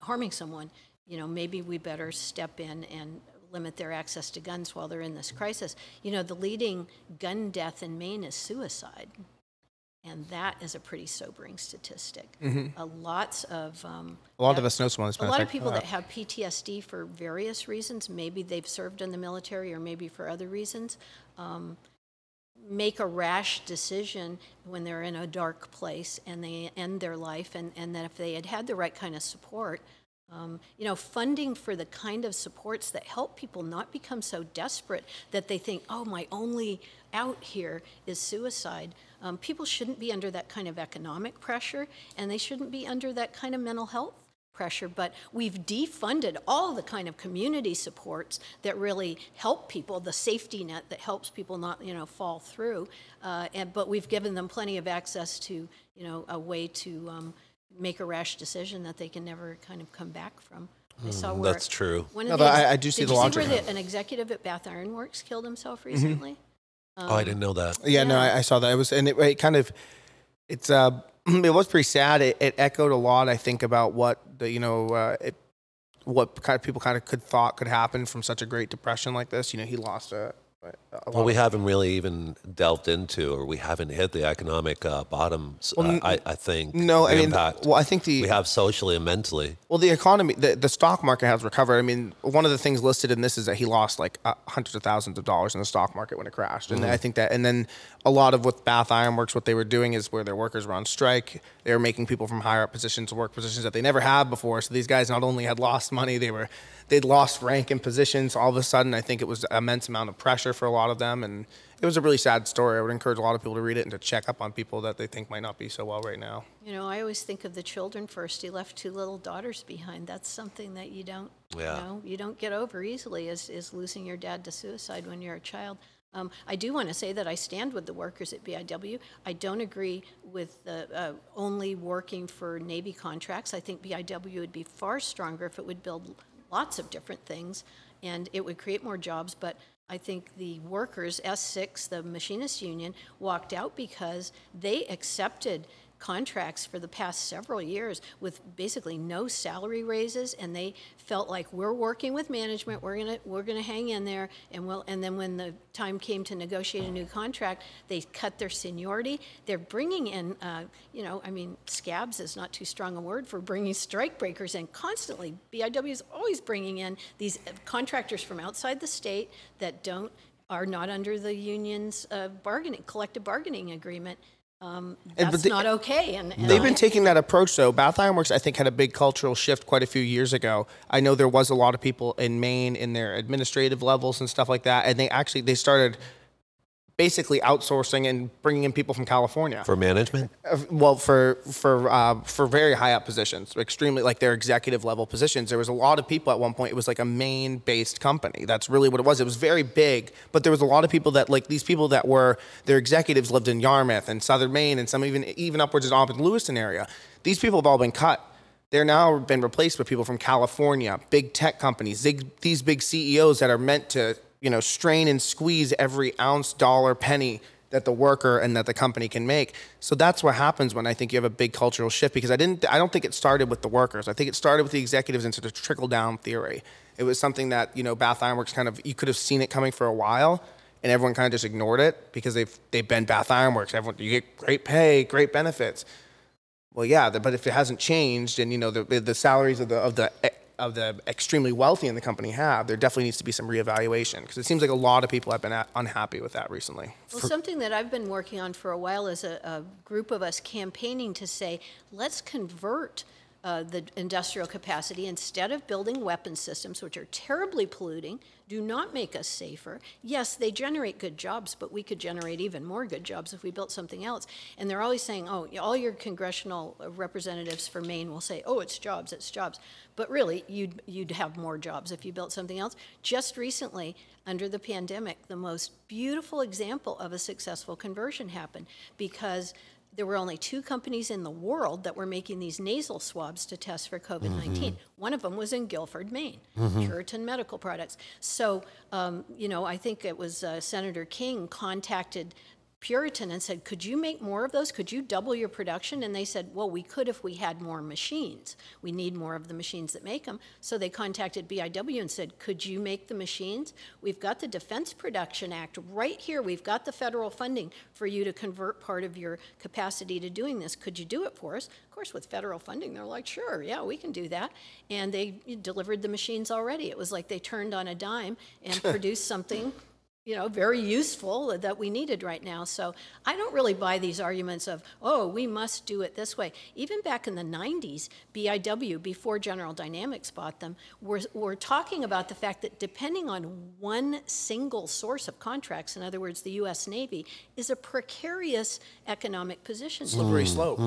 harming someone, you know, maybe we better step in and limit their access to guns while they're in this crisis. You know, the leading gun death in Maine is suicide. And that is a pretty sobering statistic. Uh, lots of um, A lot of us know someone that's a lot of people that have PTSD for various reasons, maybe they've served in the military or maybe for other reasons, um, make a rash decision when they're in a dark place and they end their life, and, and that if they had had the right kind of support, um, you know, funding for the kind of supports that help people not become so desperate that they think, oh, my only out here is suicide. Um, people shouldn't be under that kind of economic pressure, and they shouldn't be under that kind of mental health pressure, but we've defunded all the kind of community supports that really help people, the safety net that helps people not, you know, fall through. Uh, and but we've given them plenty of access to, you know, a way to um, make a rash decision that they can never kind of come back from. I saw where that's true. One No, of the but ex- I- I do see did the you logic see where the, an executive at Bath Iron Works killed himself recently? Oh, I didn't know that. Yeah, no, I, I saw that. It was, and it, it kind of, it's, uh, it was pretty sad. It, it echoed a lot, I think, about what the, you know, uh, it, what kind of people kind of could thought could happen from such a Great Depression like this. You know, he lost a, a Well, we haven't really even delved into, or we haven't hit the economic uh, bottoms. Well, uh, I, I think. no, I mean, impact well, I think the we have socially and mentally. Well, the economy, the, the stock market has recovered. I mean, one of the things listed in this is that he lost like uh, hundreds of thousands of dollars in the stock market when it crashed. And I think that, and then a lot of what Bath Ironworks, what they were doing is where their workers were on strike, they were making people from higher up positions work positions that they never had before. So these guys not only had lost money, they were, they'd lost rank and positions. All of a sudden, I think it was an immense amount of pressure for a lot of them. And it was a really sad story. I would encourage a lot of people to read it and to check up on people that they think might not be so well right now. You know, I always think of the children first. He left two little daughters behind. That's something that you don't, Yeah. you know, you don't get over easily is, is losing your dad to suicide when you're a child. Um, I do want to say that I stand with the workers at BIW. I don't agree with the, uh, only working for Navy contracts. I think BIW would be far stronger if it would build lots of different things and it would create more jobs. But I think the workers, S6, the machinist union, walked out because they accepted contracts for the past several years with basically no salary raises and they felt like we're working with management. We're going to we're going to hang in there and we'll and then when the time came to negotiate a new contract they cut their seniority. They're bringing in uh, you know i mean scabs is not too strong a word for bringing strike breakers in. Constantly biw is always bringing in these contractors from outside the state that don't are not under the union's uh, bargaining collective bargaining agreement um, And- but that's they- not okay. And, and They've I- been taking that approach though. Bath Ironworks, I think, had a big cultural shift quite a few years ago. I know there was a lot of people in Maine in their administrative levels and stuff like that, and they actually they started basically outsourcing and bringing in people from California. For management? Uh, well, for for uh, for very high up positions, extremely like their executive level positions. There was a lot of people at one point. It was like a Maine based company. That's really what it was. It was very big, but there was a lot of people that like these people that were their executives lived in Yarmouth and Southern Maine and some even even upwards in Auburn Lewiston area. These people have all been cut. They're now been replaced with people from California, big tech companies, big, these big CEOs that are meant to, you know, strain and squeeze every ounce, dollar, penny that the worker and that the company can make. So that's what happens when I think you have a big cultural shift because I didn't I don't think it started with the workers. I think it started with the executives and sort of trickle down theory. It was something that, you know, Bath Ironworks kind of you could have seen it coming for a while and everyone kind of just ignored it because they've they've been Bath Ironworks. Everyone you get great pay, great benefits. Well, yeah, but if it hasn't changed, and you know the the salaries of the of the of the extremely wealthy in the company have, there definitely needs to be some reevaluation because it seems like a lot of people have been a- unhappy with that recently. Well, something that I've been working on for a while is a, a group of us campaigning to say, let's convert uh, the industrial capacity instead of building weapon systems, which are terribly polluting, do not make us safer. Yes, they generate good jobs, but we could generate even more good jobs if we built something else. And they're always saying, oh, all your congressional representatives for Maine will say, oh, it's jobs, it's jobs. But really, you'd, you'd have more jobs if you built something else. Just recently, under the pandemic, the most beautiful example of a successful conversion happened because there were only two companies in the world that were making these nasal swabs to test for COVID 19. One of them was in Guilford, Maine, Puritan Medical Products. So, um, you know, I think it was uh, Senator King contacted Puritan and said, Could you make more of those? Could you double your production? And they said, Well, we could if we had more machines. We need more of the machines that make them. So they contacted BIW and said, Could you make the machines? We've got the Defense Production Act right here. We've got the federal funding for you to convert part of your capacity to doing this. Could you do it for us? Of course, with federal funding, they're like, Sure, yeah, we can do that. And they delivered the machines already. It was like they turned on a dime and produced something you know, very useful that we needed right now. So I don't really buy these arguments of, oh, we must do it this way. Even back in the 90s, BIW, before General Dynamics bought them, were, were talking about the fact that depending on one single source of contracts, in other words, the U.S. Navy, is a precarious economic position. Slippery slope.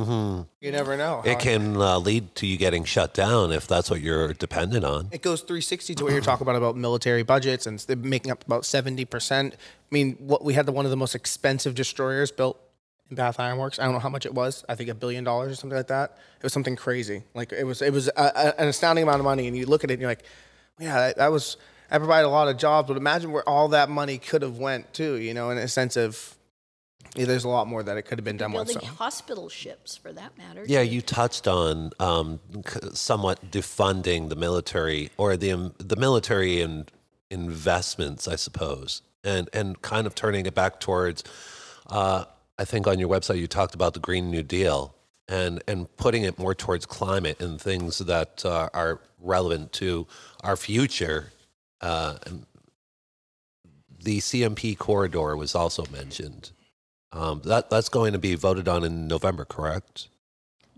You never know. It can uh, lead to you getting shut down if that's what you're dependent on. it goes 360 to what you're talking about about military budgets and making up about 70%. I mean, what we had the one of the most expensive destroyers built in Bath Ironworks. I don't know how much it was. I think a billion dollars or something like that. It was something crazy. Like it was it was a, a, an astounding amount of money and you look at it and you're like, yeah, that, that was I provided a lot of jobs. But imagine where all that money could have went to. You know, in a sense of yeah, there's a lot more that it could have been done with. Building So. hospital ships, for that matter. Yeah, you touched on um, somewhat defunding the military or the um, the military and investments, I suppose, and and kind of turning it back towards. Uh, I think on your website you talked about the Green New Deal and and putting it more towards climate and things that uh, are relevant to our future. Uh, the CMP corridor was also mentioned. Um, that that's going to be voted on in November, correct?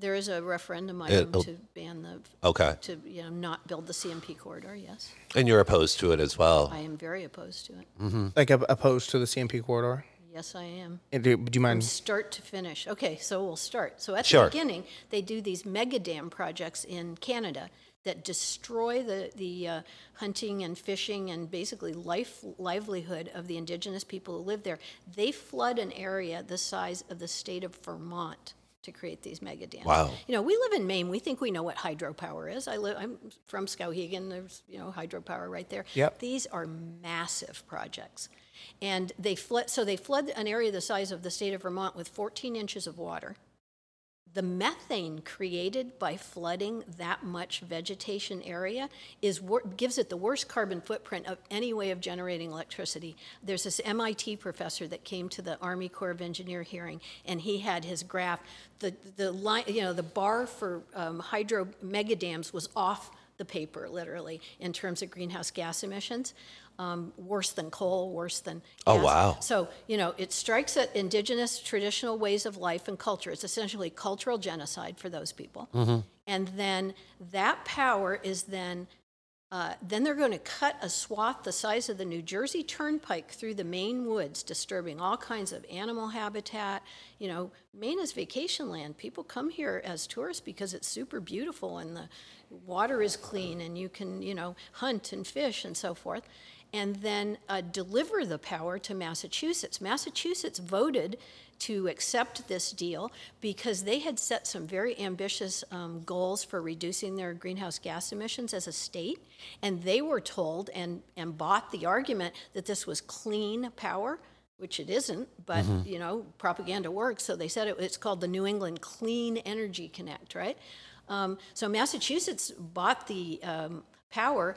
There is a referendum item It'll- to ban the, Okay. to, you know, not build the CMP corridor, yes. And you're opposed to it as well. I am very opposed to it. like op- opposed to the CMP corridor. Yes, I am. And Do, do you From mind? start to finish. Okay, so we'll start. So at Sure. the beginning, they do these mega dam projects in Canada that destroy the, the uh, hunting and fishing and basically life livelihood of the indigenous people who live there. They flood an area the size of the state of Vermont to create these mega dams. Wow. You know, we live in Maine. We think we know what hydropower is. I live. I'm from Skowhegan. There's you know hydropower right there. Yep. These are massive projects, and they flood. So they flood an area the size of the state of Vermont with 14 inches of water. The methane created by flooding that much vegetation area is wor- gives it the worst carbon footprint of any way of generating electricity. There's this MIT professor that came to the Army Corps of Engineer hearing, and he had his graph. The the line, you know, the bar for um, hydro mega dams was off the paper, literally, in terms of greenhouse gas emissions. Um, worse than coal, worse than Oh, gas. wow. So, you know, it strikes at indigenous traditional ways of life and culture. It's essentially cultural genocide for those people. And then that power is then, uh, then they're going to cut a swath the size of the New Jersey Turnpike through the Maine woods, disturbing all kinds of animal habitat. You know, Maine is vacation land. People come here as tourists because it's super beautiful and the water is clean and you can, you know, hunt and fish and so forth and then uh, deliver the power to Massachusetts. Massachusetts voted to accept this deal because they had set some very ambitious um, goals for reducing their greenhouse gas emissions as a state, and they were told and, and bought the argument that this was clean power. Which it isn't, but you know, propaganda works. So they said it, it's called the New England Clean Energy Connect, right? Um, so Massachusetts bought the um, power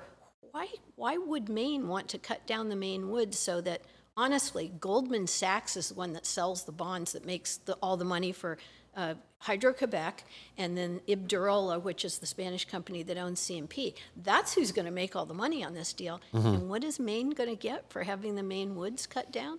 why why would Maine want to cut down the Maine woods so that honestly Goldman Sachs is the one that sells the bonds that makes the, all the money for uh, Hydro Quebec and then Iberdrola, which is the Spanish company that owns CMP. That's who's going to make all the money on this deal. And what is Maine going to get for having the Maine woods cut down?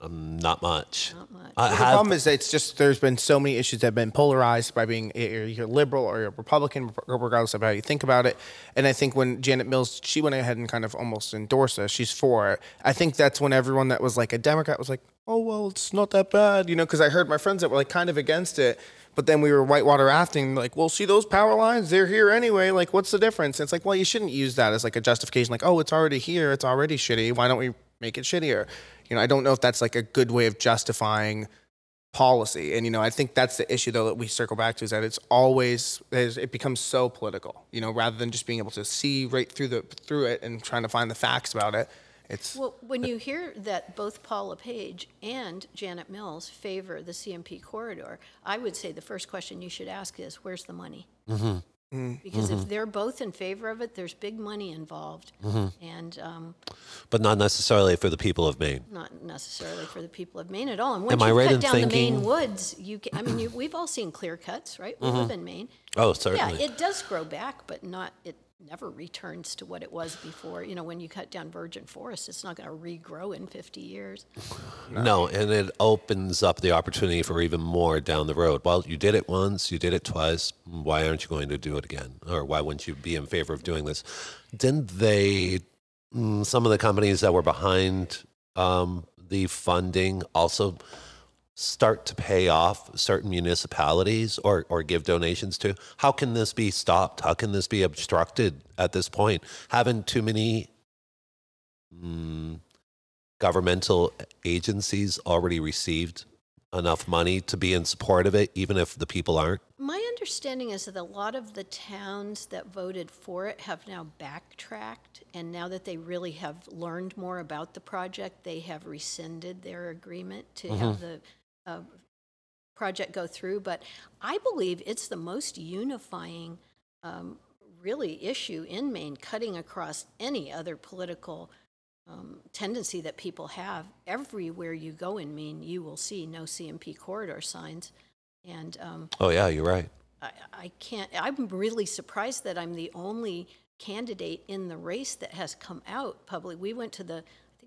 Um, not much. Not much. I the have, problem is that it's just there's been so many issues that have been polarized by being you're you're liberal or you're Republican, regardless of how you think about it. And I think when Janet Mills she went ahead and kind of almost endorsed us, she's for it. I think that's when everyone that was like a Democrat was like, oh well, it's not that bad, you know, because I heard my friends that were like kind of against it. But then we were whitewater rafting, like, well, see those power lines? They're here anyway. Like, what's the difference? And it's like, well, you shouldn't use that as like a justification. Like, oh, it's already here. It's already shitty. Why don't we make it shittier? You know, I don't know if that's like a good way of justifying policy. And you know, I think that's the issue though that we circle back to is that it's always it becomes so political. You know, rather than just being able to see right through the through it and trying to find the facts about it. It's Well, when you hear that both Paul LePage and Janet Mills favor the CMP corridor, I would say the first question you should ask is, where's the money? Mm-hmm. Mm-hmm. Because if mm-hmm. they're both in favor of it, there's big money involved, mm-hmm. and um, but not necessarily for the people of Maine. not necessarily for the people of Maine at all. And once Am I you right cut in down the thinking- Maine woods, you I mean, you, we've all seen clear cuts, right? We live in Maine. Oh, certainly. Yeah, it does grow back, but not it never returns to what it was before. You know, when you cut down virgin forest, it's not going to regrow in 50 years. No, and it opens up the opportunity for even more down the road. Well, you did it once, you did it twice. Why aren't you going to do it again? Or why wouldn't you be in favor of doing this? Didn't they, mm, some of the companies that were behind um, the funding also start to pay off certain municipalities or, or give donations to? How can this be stopped? How can this be obstructed at this point? Haven't too many mm, governmental agencies already received enough money to be in support of it, even if the people aren't? My understanding is that a lot of the towns that voted for it have now backtracked, and now that they really have learned more about the project, they have rescinded their agreement to have the uh, project go through. But I believe it's the most unifying, um, really, issue in Maine, cutting across any other political um, tendency that people have. Everywhere you go in Maine, you will see no CMP corridor signs. And um, Oh, yeah, you're right. I, I can't, I'm really surprised that I'm the only candidate in the race that has come out publicly. We went to the,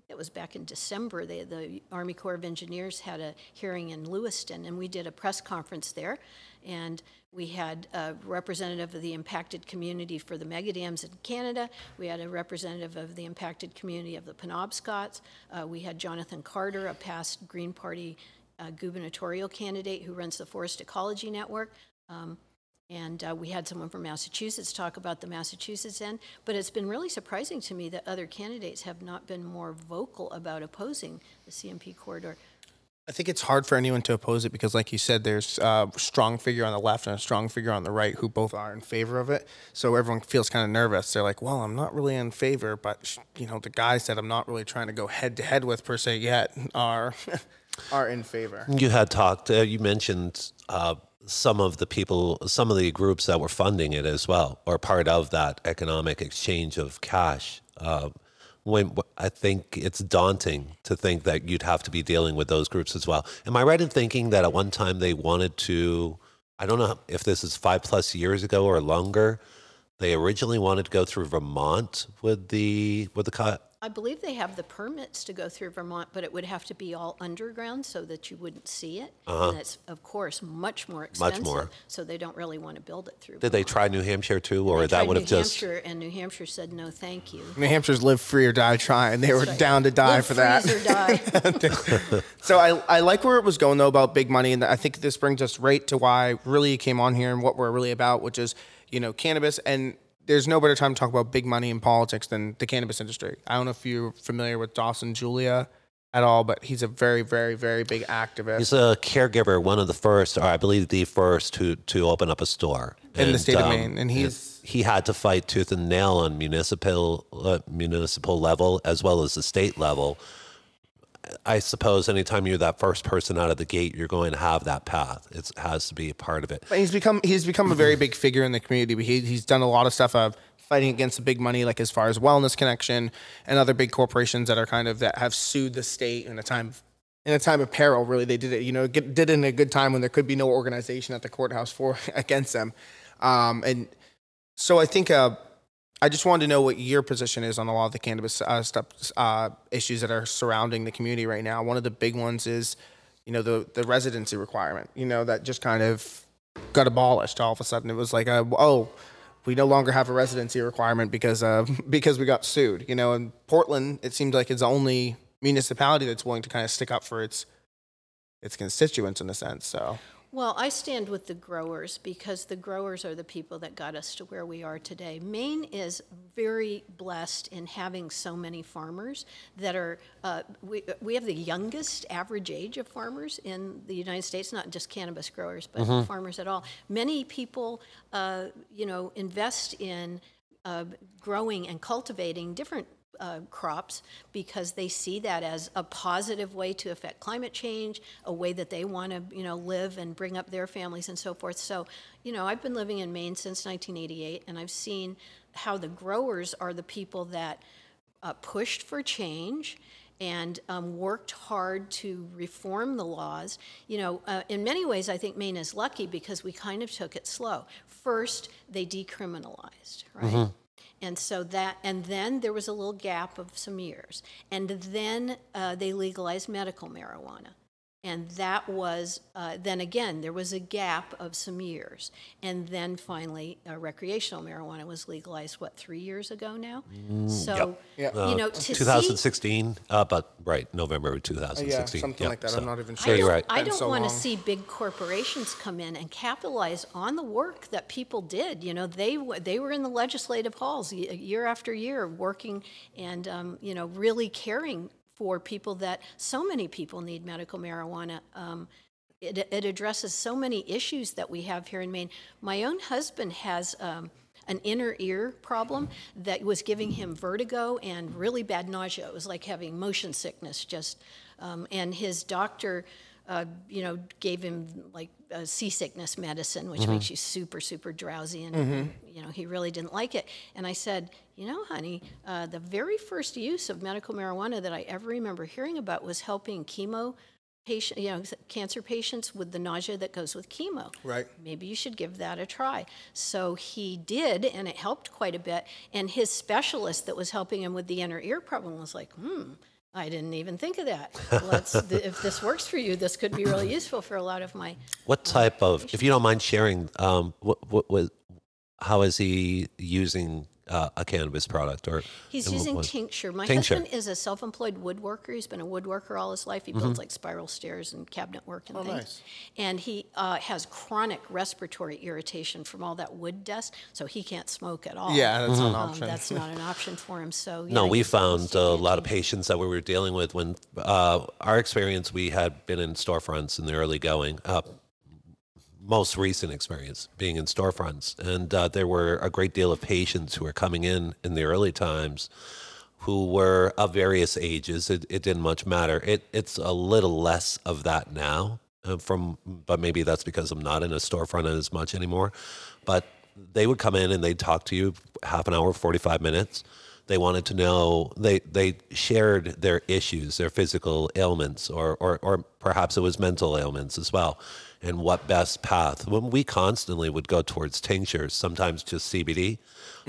I think that was back in December, they, the Army Corps of Engineers had a hearing in Lewiston, and we did a press conference there. And we had a representative of the impacted community for the mega dams in Canada. We had a representative of the impacted community of the Penobscots. Uh, we had Jonathan Carter, a past Green Party uh, gubernatorial candidate who runs the Forest Ecology Network. Um, and uh, we had someone from Massachusetts talk about the Massachusetts end. But it's been really surprising to me that other candidates have not been more vocal about opposing the CMP corridor. I think it's hard for anyone to oppose it because, like you said, there's a strong figure on the left and a strong figure on the right who both are in favor of it. So everyone feels kind of nervous. They're like, "Well, I'm not really in favor, but you know, the guys that I'm not really trying to go head to head with per se yet are are in favor." You had talked, uh, you mentioned uh, some of the people, some of the groups that were funding it as well, or part of that economic exchange of cash. Uh, when I think it's daunting to think that you'd have to be dealing with those groups as well. Am I right in thinking that at one time they wanted to? I don't know if this is five plus years ago or longer. They originally wanted to go through Vermont with the with the. I believe they have the permits to go through Vermont, but it would have to be all underground so that you wouldn't see it. And uh-huh. that's, of course, much more expensive. Much more. So they don't really want to build it through. Did they Vermont. try New Hampshire too, or They that tried would have just been New just? Hampshire, and New Hampshire said, no, thank you. New Hampshire's live free or die trying. They were right. down to die Live, for that. freeze or die. So I, I like where it was going though about big money, and I think this brings us right to why really came on here and what we're really about, which is you know cannabis. And there's no better time to talk about big money in politics than the cannabis industry. I don't know if you're familiar with Dawson Julia at all, but he's a very very very big activist. He's a caregiver, one of the first, or I believe the first, to to open up a store In the And, state of um, Maine, and he's- he had to fight tooth and nail on municipal uh, municipal level as well as the state level. I suppose anytime you're that first person out of the gate, you're going to have that path. It has to be a part of it. But he's become he's become a very big figure in the community. He, he's done a lot of stuff of fighting against the big money, like as far as Wellness Connection and other big corporations that are kind of that have sued the state in a time in a time of peril. Really, they did it. You know, get, did it in a good time when there could be no organization at the courthouse for against them. Um, and so I think uh, I just wanted to know what your position is on a lot of the cannabis uh, stuff, uh, issues that are surrounding the community right now. One of the big ones is, you know, the the residency requirement. You know, that just kind of got abolished all of a sudden. It was like, uh, oh, we no longer have a residency requirement because uh, because we got sued. You know, and Portland, it seems like it's the only municipality that's willing to kind of stick up for its its constituents in a sense. So Well, I stand with the growers because the growers are the people that got us to where we are today. Maine is very blessed in having so many farmers that are, uh, we, we have the youngest average age of farmers in the United States, not just cannabis growers, but farmers at all. Many people, uh, you know, invest in uh, growing and cultivating different uh, crops because they see that as a positive way to affect climate change, a way that they want to, you know, live and bring up their families and so forth. So, you know, I've been living in Maine since 1988, and I've seen how the growers are the people that uh, pushed for change and um, worked hard to reform the laws. You know, uh, in many ways, I think Maine is lucky because we kind of took it slow. First, they decriminalized, right? And so that, and then there was a little gap of some years. And then uh, they legalized medical marijuana. And that was, uh, then again, there was a gap of some years. And then finally, uh, recreational marijuana was legalized, what, three years ago now? So, Yep. you know, to see. 2016, uh, but right, November of 2016. yeah, something Yep, like that. so- I'm not even I sure. you're don't- right. I Been don't so want to long. see big corporations come in and capitalize on the work that people did. You know, they w- they were in the legislative halls y- year after year, working and um, you know really caring for people that so many people need medical marijuana. Um, it, it addresses so many issues that we have here in Maine. My own husband has. Um, an inner ear problem that was giving him vertigo and really bad nausea. It was like having motion sickness, just. Um, and his doctor, uh, you know, gave him like uh, seasickness medicine, which makes you super, super drowsy. And, you know, he really didn't like it. And I said, you know, honey, uh, the very first use of medical marijuana that I ever remember hearing about was helping chemo patient, you know, cancer patients with the nausea that goes with chemo. Right. Maybe you should give that a try. So he did, and it helped quite a bit. And his specialist that was helping him with the inner ear problem was like, hmm. I didn't even think of that. Let's, th- if this works for you, this could be really useful for a lot of my. What type of, if you don't mind sharing, um, what, what, what, how is he using uh, a cannabis product or He's using what- tincture. My Tincture. husband is a self-employed woodworker. He's been a woodworker all his life. He Mm-hmm. builds like spiral stairs and cabinet work and things. nice. And he uh, has chronic respiratory irritation from all that wood dust, so he can't smoke at all. Yeah, that's not an Um, option. that's not an option for him. So No, we found a lot of patients that we were dealing with when uh, our experience, we had been in storefronts in the early going, uh, most recent experience being in storefronts. And uh, there were a great deal of patients who were coming in in the early times who were of various ages. It, it didn't much matter. It, it's a little less of that now. Uh, from, but maybe that's because I'm not in a storefront as much anymore. But they would come in and they'd talk to you half an hour, 45 minutes. They wanted to know, they, they shared their issues, their physical ailments, or, or, or perhaps it was mental ailments as well, and what best path. When we constantly would go towards tinctures, sometimes just CBD,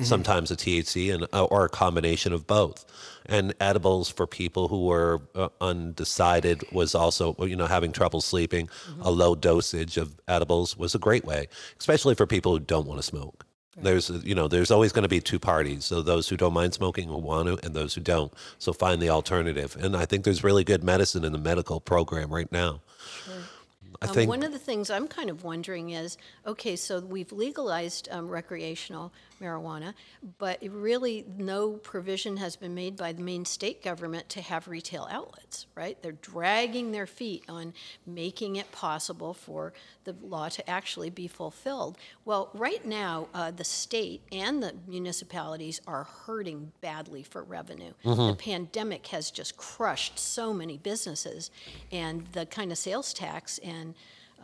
sometimes a THC, and, uh, or a combination of both. And edibles for people who were uh, undecided was also, you know, having trouble sleeping. A low dosage of edibles was a great way, especially for people who don't want to smoke. There's, you know, there's always going to be two parties. So those who don't mind smoking who want to, and those who don't. So find the alternative. And I think there's really good medicine in the medical program right now. I Um, think one of the things I'm kind of wondering is, okay, so we've legalized um, recreational marijuana, but really no provision has been made by the Maine state government to have retail outlets, right? They're dragging their feet on making it possible for the law to actually be fulfilled. Well, right now, uh, the state and the municipalities are hurting badly for revenue. The pandemic has just crushed so many businesses, and the kind of sales tax and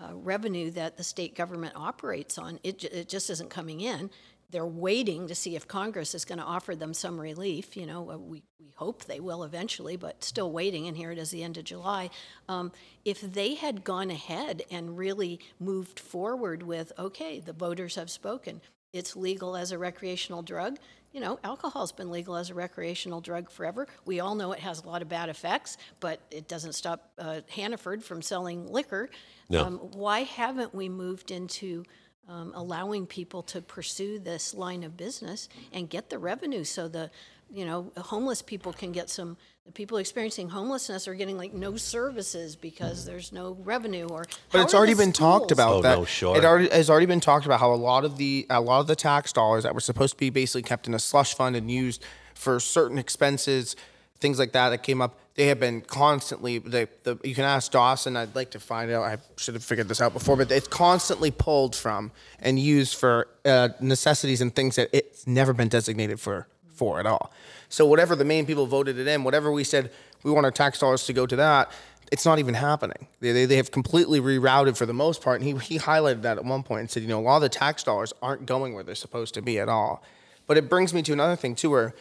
uh, revenue that the state government operates on, it, it just isn't coming in. They're waiting to see if Congress is going to offer them some relief. You know, uh, we, we hope they will eventually, but still waiting, and here it is the end of July. Um, if they had gone ahead and really moved forward with, okay, the voters have spoken, it's legal as a recreational drug. You know, alcohol's been legal as a recreational drug forever. We all know it has a lot of bad effects, but it doesn't stop uh, Hannaford from selling liquor. No. Um, why haven't we moved into um, allowing people to pursue this line of business and get the revenue so the you know homeless people can get some the people experiencing homelessness are getting like no services because there's no revenue or But it's already the been talked schools? about Oh, that. no, sure. It already has already been talked about how a lot of the a lot of the tax dollars that were supposed to be basically kept in a slush fund and used for certain expenses, things like that that came up. They have been constantly. The, the you can ask Dawson. I'd like to find out. I should have figured this out before, but it's constantly pulled from and used for uh, necessities and things that it's never been designated for for at all. So whatever the Maine people voted it in, whatever we said we want our tax dollars to go to that, it's not even happening. They, they, they have completely rerouted for the most part. And he, he highlighted that at one point and said, you know, a lot of the tax dollars aren't going where they're supposed to be at all. But it brings me to another thing too, where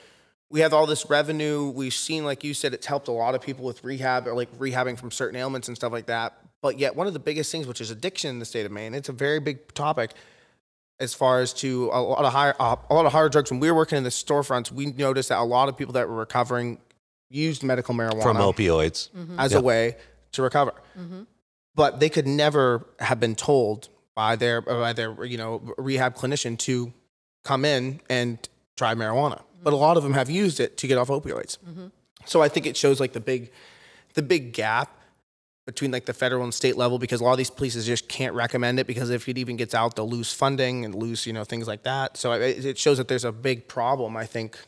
we have all this revenue. We've seen, like you said, it's helped a lot of people with rehab or like rehabbing from certain ailments and stuff like that. But yet, one of the biggest things, which is addiction in the state of Maine, it's a very big topic as far as to a lot of higher uh, a lot of hard drugs. When we were working in the storefronts, we noticed that a lot of people that were recovering used medical marijuana from opioids. as Yeah. a way to recover. But they could never have been told by their by their you know rehab clinician to come in and try marijuana. But a lot of them have used it to get off opioids. So I think it shows like the big the big gap between like the federal and state level because a lot of these places just can't recommend it because if it even gets out they'll lose funding and lose you know things like that. So it, it shows that there's a big problem I think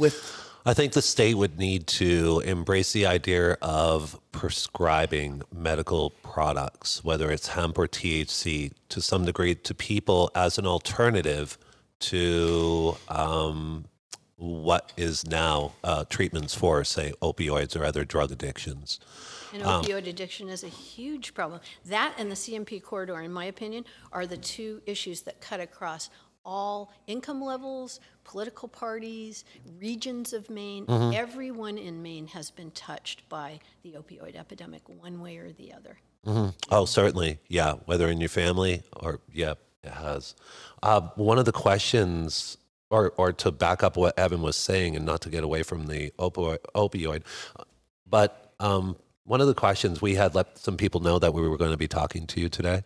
with I think the state would need to embrace the idea of prescribing medical products, whether it's hemp or THC, to some degree to people as an alternative to um, what is now uh, treatments for, say, opioids or other drug addictions. And opioid addiction is a huge problem. That and the CMP corridor, in my opinion, are the two issues that cut across all income levels, political parties, regions of Maine. Everyone in Maine has been touched by the opioid epidemic, one way or the other. Oh, certainly. Yeah. Whether in your family or, yeah, it has. Uh, one of the questions, or, or to back up what Evan was saying and not to get away from the opo- opioid, but um, one of the questions we had let some people know that we were going to be talking to you today.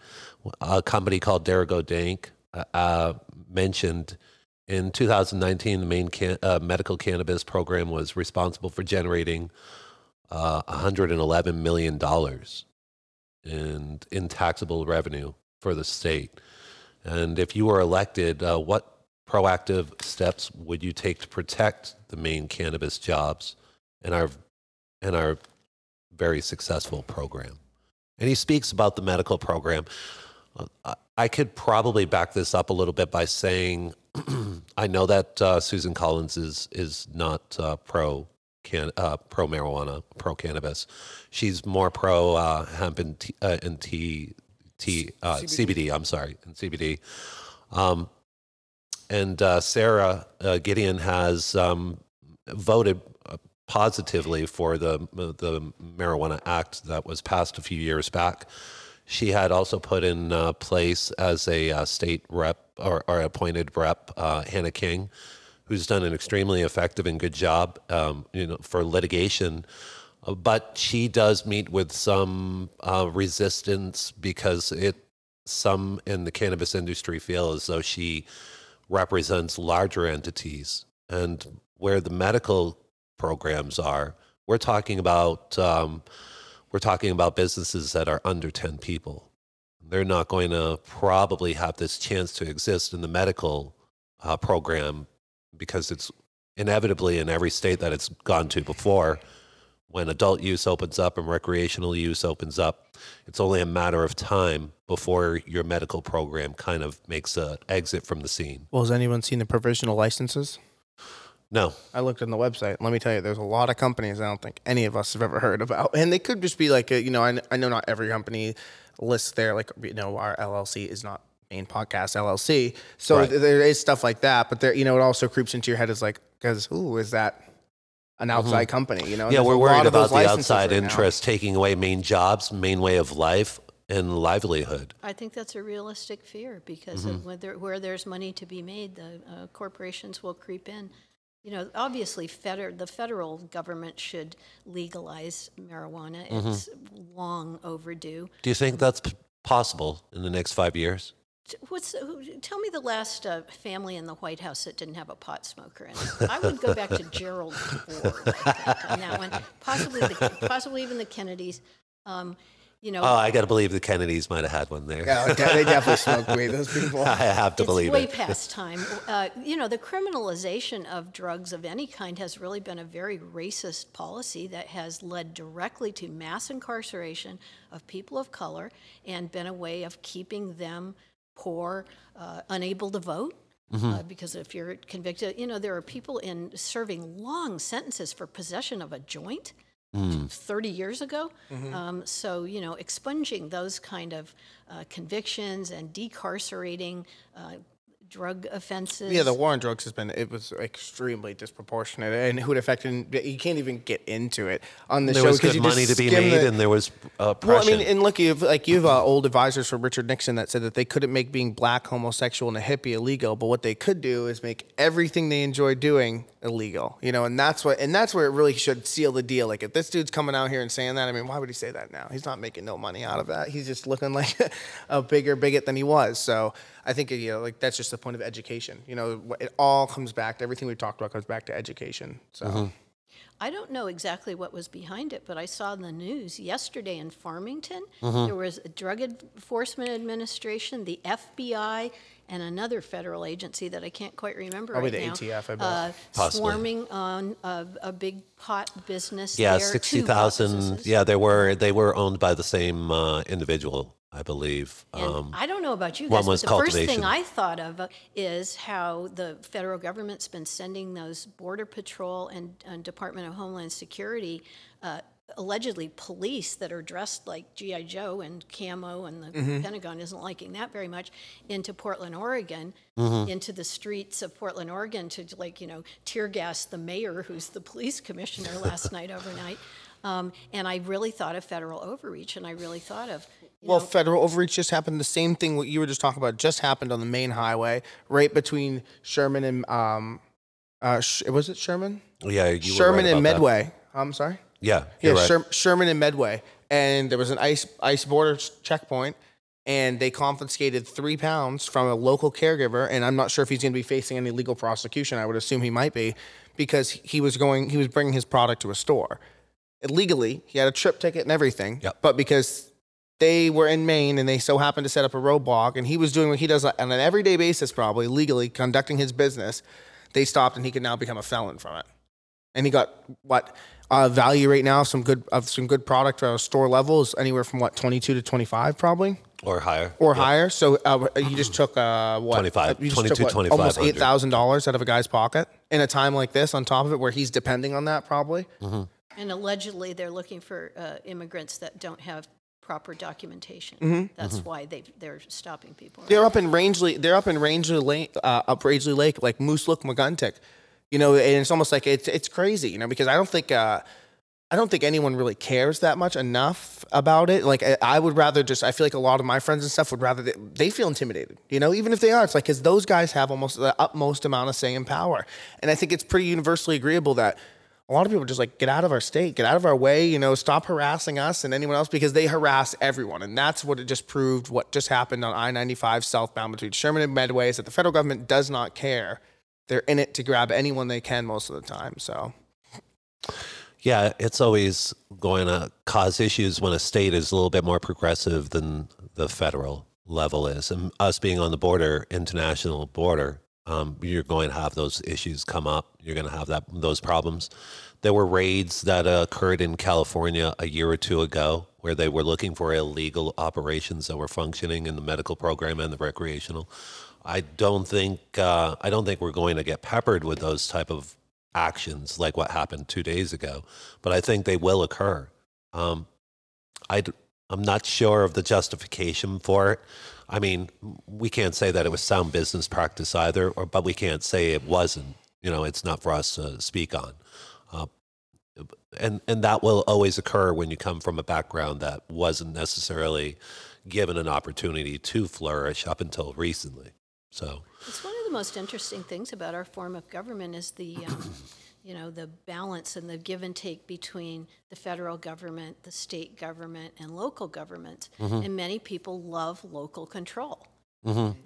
A company called Dirigo Dank uh, uh, mentioned in 2019 the main can- uh, medical cannabis program was responsible for generating uh, 111 million dollars in in taxable revenue for the state. And if you were elected, uh, what proactive steps would you take to protect the Maine cannabis jobs and our and our very successful program? And he speaks about the medical program. Uh, I- could probably back this up a little bit by saying I know that uh, Susan Collins is is not uh, pro can uh, pro marijuana, pro cannabis. She's more pro uh, hemp and t, uh, and t, t uh, CBD. I'm sorry, and CBD. Um, and uh, Sara uh, Gideon has um, voted uh, positively for the the Marijuana Act that was passed a few years back. She had also put in uh, place as a uh, state rep or, or appointed rep uh, Hannah King, who's done an extremely effective and good job, um, you know, for litigation. But she does meet with some resistance because it some in the cannabis industry feel as though she represents larger entities, and where the medical programs are, we're talking about um, we're talking about businesses that are under ten people. They're not going to probably have this chance to exist in the medical uh, program because it's inevitably in every state that it's gone to before. When adult use opens up and recreational use opens up, it's only a matter of time before your medical program kind of makes a exit from the scene. Well, has anyone seen the provisional licenses? No, I looked on the website. Let me tell you, there's a lot of companies I don't think any of us have ever heard about, and they could just be like, a, you know, I, I know not every company lists there, like you know, our LLC is not main podcast LLC, so Right. there is stuff like that. But there, you know, it also creeps into your head as like, because ooh, is that an outside company? You know, And Mm-hmm. yeah, we're worried about the outside right now. taking away Maine jobs, Maine way of life, and livelihood. I think that's a realistic fear because of whether, where there's money to be made, the uh, corporations will creep in. You know, obviously, feder- the federal government should legalize marijuana. It's long overdue. Do you think that's p- possible in the next five years? T- What's who, tell me the last uh, family in the White House that didn't have a pot smoker in it? I would go back to Gerald Ford think, on that one. Possibly, the, possibly even the Kennedys. Um, you know, Oh, I got to believe the Kennedys might have had one there. Yeah, they definitely smoked weed. Those people. I have to it's believe way it. past time. Uh, you know, the criminalization of drugs of any kind has really been a very racist policy that has led directly to mass incarceration of people of color and been a way of keeping them poor, uh, unable to vote. Uh, because if you're convicted, you know, there are people in serving long sentences for possession of a joint. 30 years ago. Um, so, you know, expunging those kind of uh, convictions and decarcerating uh, drug offenses. Yeah, the war on drugs has been it was extremely disproportionate, and who it affected. You can't even get into it on the show because good you money to be made, the- and there was uh, Well, I mean, and look, you've like you have uh, old advisors from Richard Nixon that said that they couldn't make being black, homosexual, and a hippie illegal, but what they could do is make everything they enjoy doing illegal. You know, and that's what, and that's where it really should seal the deal. Like, if this dude's coming out here and saying that, I mean, why would he say that now? He's not making no money out of that. He's just looking like a bigger bigot than he was. So I think you know, like that's just the point of education. You know, it all comes back to everything we've talked about comes back to education. So. I don't know exactly what was behind it, but I saw in the news yesterday in Farmington Mm-hmm. there was a Drug Enforcement Administration, the FBI, and another federal agency that I can't quite remember Probably right the now. ATF, I bet. uh, Possibly. Swarming on a, a big pot business Yeah, there, two sixty pot thousand. businesses. Yeah, they were they were owned by the same uh, individual, I believe. And Um, I don't know about you one guys, but was the first thing cultivation. I thought of uh, is how the federal government's been sending those Border Patrol and, and Department of Homeland Security, uh, allegedly police that are dressed like GI Joe and camo, and the Mm-hmm. Pentagon isn't liking that very much, into Portland, Oregon, Mm-hmm. into the streets of Portland, Oregon, to like you know tear gas the mayor, who's the police commissioner, last night overnight. Um, and I really thought of federal overreach, and I really thought of Well, know, federal overreach just happened. The same thing what you were just talking about just happened on the main highway, right between Sherman and um, uh, was it Sherman? yeah, you were Sherman right and about that. Medway. I'm sorry. Yeah, Yeah, right. Sher- Sherman and Medway, and there was an ICE ICE border checkpoint, and they confiscated three pounds from a local caregiver. And I'm not sure if he's going to be facing any legal prosecution. I would assume he might be, because he was going, he was bringing his product to a store illegally. He had a trip ticket and everything, Yep. but because they were in Maine and they so happened to set up a roadblock, and he was doing what he does on an everyday basis, probably legally conducting his business. They stopped, and he could now become a felon from it and he got what uh, value right now some good of some good product uh, store level is anywhere from what 22 to 25 probably? Or higher. or higher? So uh, you just took uh, what? 25, you 22, took, what, almost $8000 out of a guy's pocket in a time like this on top of it where he's depending on that probably? And allegedly, they're looking for uh, immigrants that don't have proper documentation. Mm-hmm. That's why they they're stopping people. they're up in Rangeley they're up in Rangeley Lake uh, up Rangeley Lake like Mooselookmeguntic you know and it's almost like it's it's crazy you know because I don't think uh, I don't think anyone really cares that much enough about it. Like I- would rather just. I feel like a lot of my friends and stuff would rather they, they feel intimidated. You know, even if they are, it's like because those guys have almost the utmost amount of say and power. And I think it's pretty universally agreeable that a lot of people just like get out of our state, get out of our way. You know, stop harassing us and anyone else because they harass everyone. And that's what it just proved. What just happened on I ninety five southbound between Sherman and Medway is that the federal government does not care. They're in it to grab anyone they can most of the time. So. Yeah, it's always going to cause issues when a state is a little bit more progressive than the federal level is. And us being on the border, international border, um, you're going to have those issues come up. You're going to have that those problems. There were raids that uh, occurred in California a year or two ago where they were looking for illegal operations that were functioning in the medical program and the recreational. I don't think uh, I don't think we're going to get peppered with those type of actions like what happened two days ago, but I think they will occur. Um, I am not sure of the justification for it. I mean, we can't say that it was sound business practice either, or but we can't say it wasn't. You know, it's not for us to speak on. Uh, and and that will always occur when you come from a background that wasn't necessarily given an opportunity to flourish up until recently. So It's one of the most interesting things about our form of government is the, um, you know, the balance and the give and take between the federal government, the state government, and local government. And many people love local control.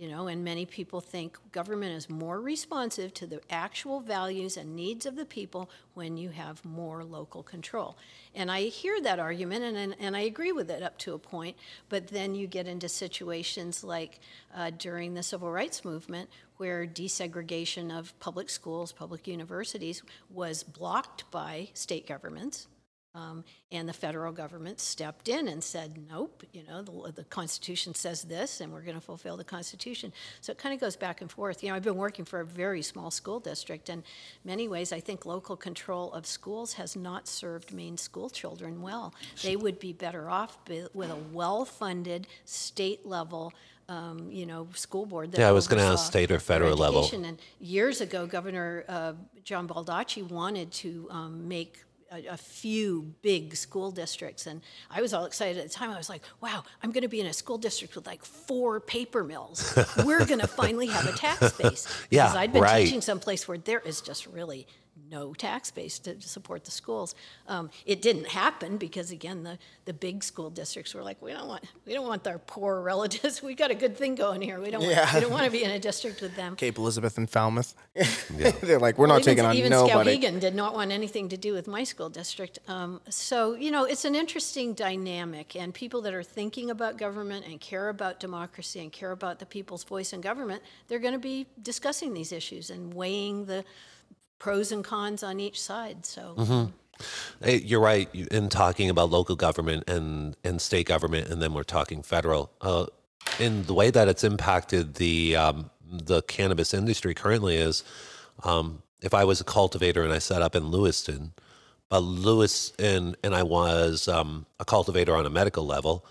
You know, and many people think government is more responsive to the actual values and needs of the people when you have more local control. And I hear that argument and, and, and I agree with it up to a point, but then you get into situations like uh, during the civil rights movement where desegregation of public schools, public universities was blocked by state governments. Um, and the federal government stepped in and said, nope, you know, the, the Constitution says this, and we're going to fulfill the Constitution. So it kind of goes back and forth. You know, I've been working for a very small school district, and many ways I think local control of schools has not served Maine school children well. They would be better off with a well-funded state level. Um, you know, school board. That Yeah, I was gonna ask state or federal level. And years ago, Governor uh, John Baldacci wanted to um, make a, a few big school districts, and I was all excited at the time. I was like, "Wow, I'm going to be in a school district with like four paper mills. We're going to finally have a tax base." Yeah, because I'd been right. teaching someplace where there is just really no tax base to support the schools. Um, it didn't happen because again, the, the big school districts were like, we don't want we don't want our poor relatives. We got a good thing going here. We don't Yeah. want, we don't want to be in a district with them. Cape Elizabeth and Falmouth. They're like, we're not even, taking on even nobody. Skowhegan did not want anything to do with my school district. Um, so you know, it's an interesting dynamic, and people that are thinking about government and care about democracy and care about the people's voice in government, they're going to be discussing these issues and weighing the pros and cons on each side. So. Mm-hmm. Hey, You're right in talking about local government and, and state government, and then we're talking federal. Uh, in the way that it's impacted the um, the cannabis industry currently is, um, if I was a cultivator and I set up in Lewiston, but Lewis and and I was um, a cultivator on a medical level,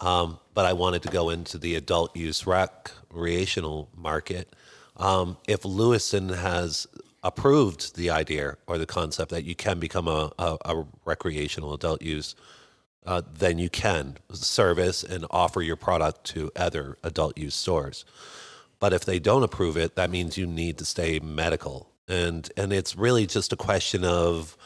um, but I wanted to go into the adult use recreational market. Um, if Lewiston has approved the idea or the concept that you can become a, a, a recreational adult use, uh, then you can service and offer your product to other adult use stores. But if they don't approve it, that means you need to stay medical, and and it's really just a question of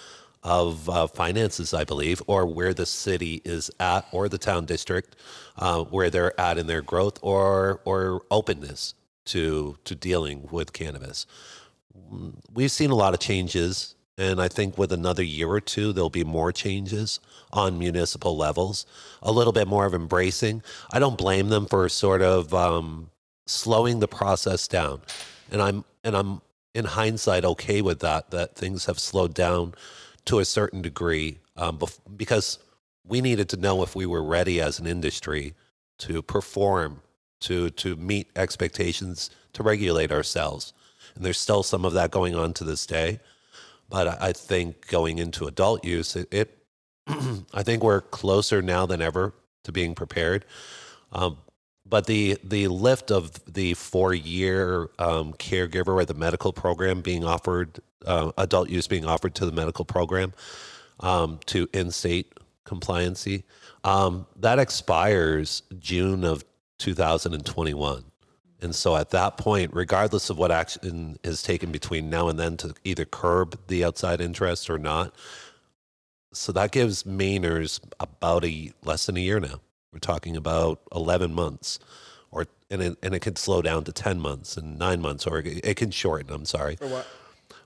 of uh, finances, I believe, or where the city is at, or the town district, uh, where they're at in their growth, or or openness to to dealing with cannabis. We've seen a lot of changes, and I think with another year or two, there'll be more changes on municipal levels. A little bit more of embracing. I don't blame them for sort of um, slowing the process down, and I'm and I'm in hindsight okay with that. That things have slowed down to a certain degree um, bef- because we needed to know if we were ready as an industry to perform, to to meet expectations, to regulate ourselves. And there's still some of that going on to this day. But I think going into adult use, it, it I think we're closer now than ever to being prepared. Um, but the the lift of the four year um, caregiver or the medical program being offered, uh, adult use being offered to the medical program um, to in state compliancy, um, that expires June of 2021. And so at that point, regardless of what action is taken between now and then to either curb the outside interest or not, so that gives Mainers about a less than a year now. We're talking about 11 months, or and it, and it could slow down to 10 months and nine months, or it, it can shorten. I'm sorry. For what?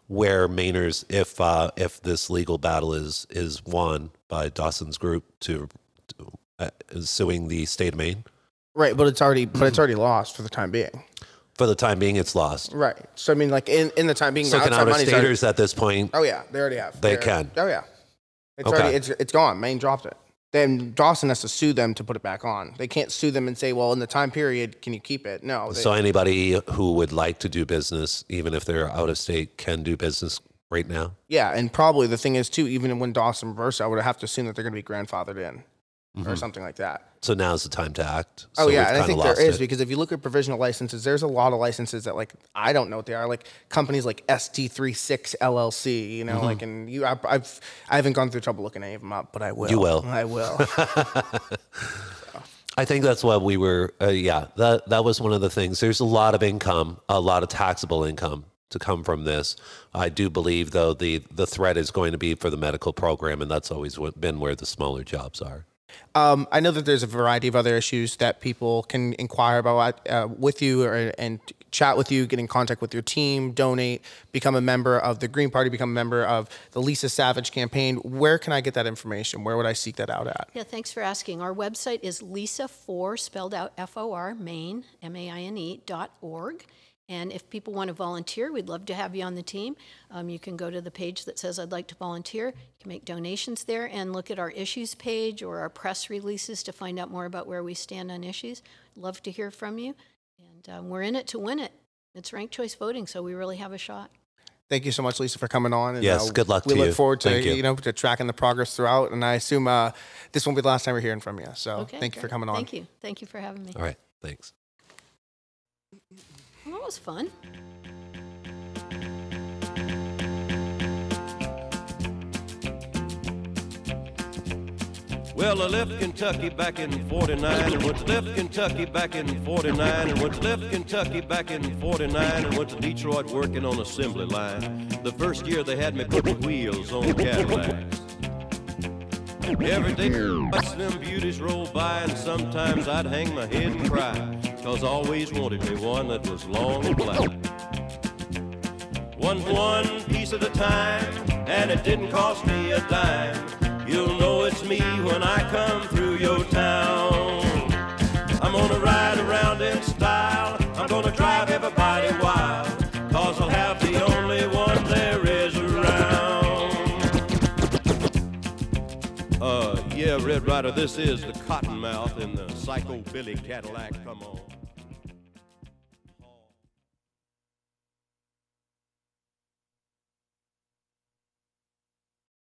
Where Mainers, if uh, if this legal battle is is won by Dawson's group to, to uh, suing the state of Maine, Right, but it's already but it's already lost for the time being. for the time being, it's lost. Right. So I mean, like in, in the time being, So the can outside out of money's already- staters at this point? Oh yeah, they already have. They can. Oh yeah. It's Okay. already it's it's gone. Maine dropped it. Then Dawson has to sue them to put it back on. They can't sue them and say, well, in the time period, can you keep it? No. They, So anybody who would like to do business, even if they're out of state, can do business right now. yeah, and probably the thing is too, even when Dawson reversed, I would have to assume that they're going to be grandfathered in Mm-hmm. or something like that. So now's the time to act. Oh yeah, and I think there is it. because if you look at provisional licenses, there's a lot of licenses that like I don't know what they are. Like companies like ST36 LLC, you know, Mm-hmm. like and you, I, I've I haven't gone through trouble looking any of them up, but I will. You will. I will. I think that's what we were. Uh, yeah, that that was one of the things. There's a lot of income, a lot of taxable income to come from this. I do believe, though, the the threat is going to be for the medical program, and that's always been where the smaller jobs are. Um, I know that there's a variety of other issues that people can inquire about uh, with you or, and chat with you, get in contact with your team, donate, become a member of the Green Party, become a member of the Lisa Savage campaign. Where can I get that information? Where would I seek that out at? Yeah, thanks for asking. Our website is lisa4, spelled out F-O-R, Maine, M-A-I-N-E, E, dot org. And if people want to volunteer, we'd love to have you on the team. Um, you can go to the page that says I'd like to volunteer. You can make donations there and look at our issues page or our press releases to find out more about where we stand on issues. Love to hear from you. And um, we're in it to win it. It's ranked choice voting, so we really have a shot. Thank you so much, Lisa, for coming on. And, Yes, good luck We to look you. forward to Thank you. know to tracking the progress throughout, and I assume uh, this won't be the last time we're hearing from you. So Okay. thank you for coming on. Thank you. Thank you for having me. All right, thanks. That was fun. Well, I left Kentucky back in 49 and went to left Kentucky back in 49 and went to left Kentucky back in 49 and went to Detroit working on assembly line. The first year they had me putting wheels on Cadillacs. Every day, watch them beauties roll by, and sometimes I'd hang my head and cry, cause I always wanted me one that was long and black. One one piece at a time, and it didn't cost me a dime. You'll know it's me when I come through your town. I'm gonna ride around in style, I'm gonna drive everybody wild, cause I'll have the only one there is around. Uh, yeah, Red Ryder, this is the Cottonmouth in the Psycho Billy Cadillac. Come on.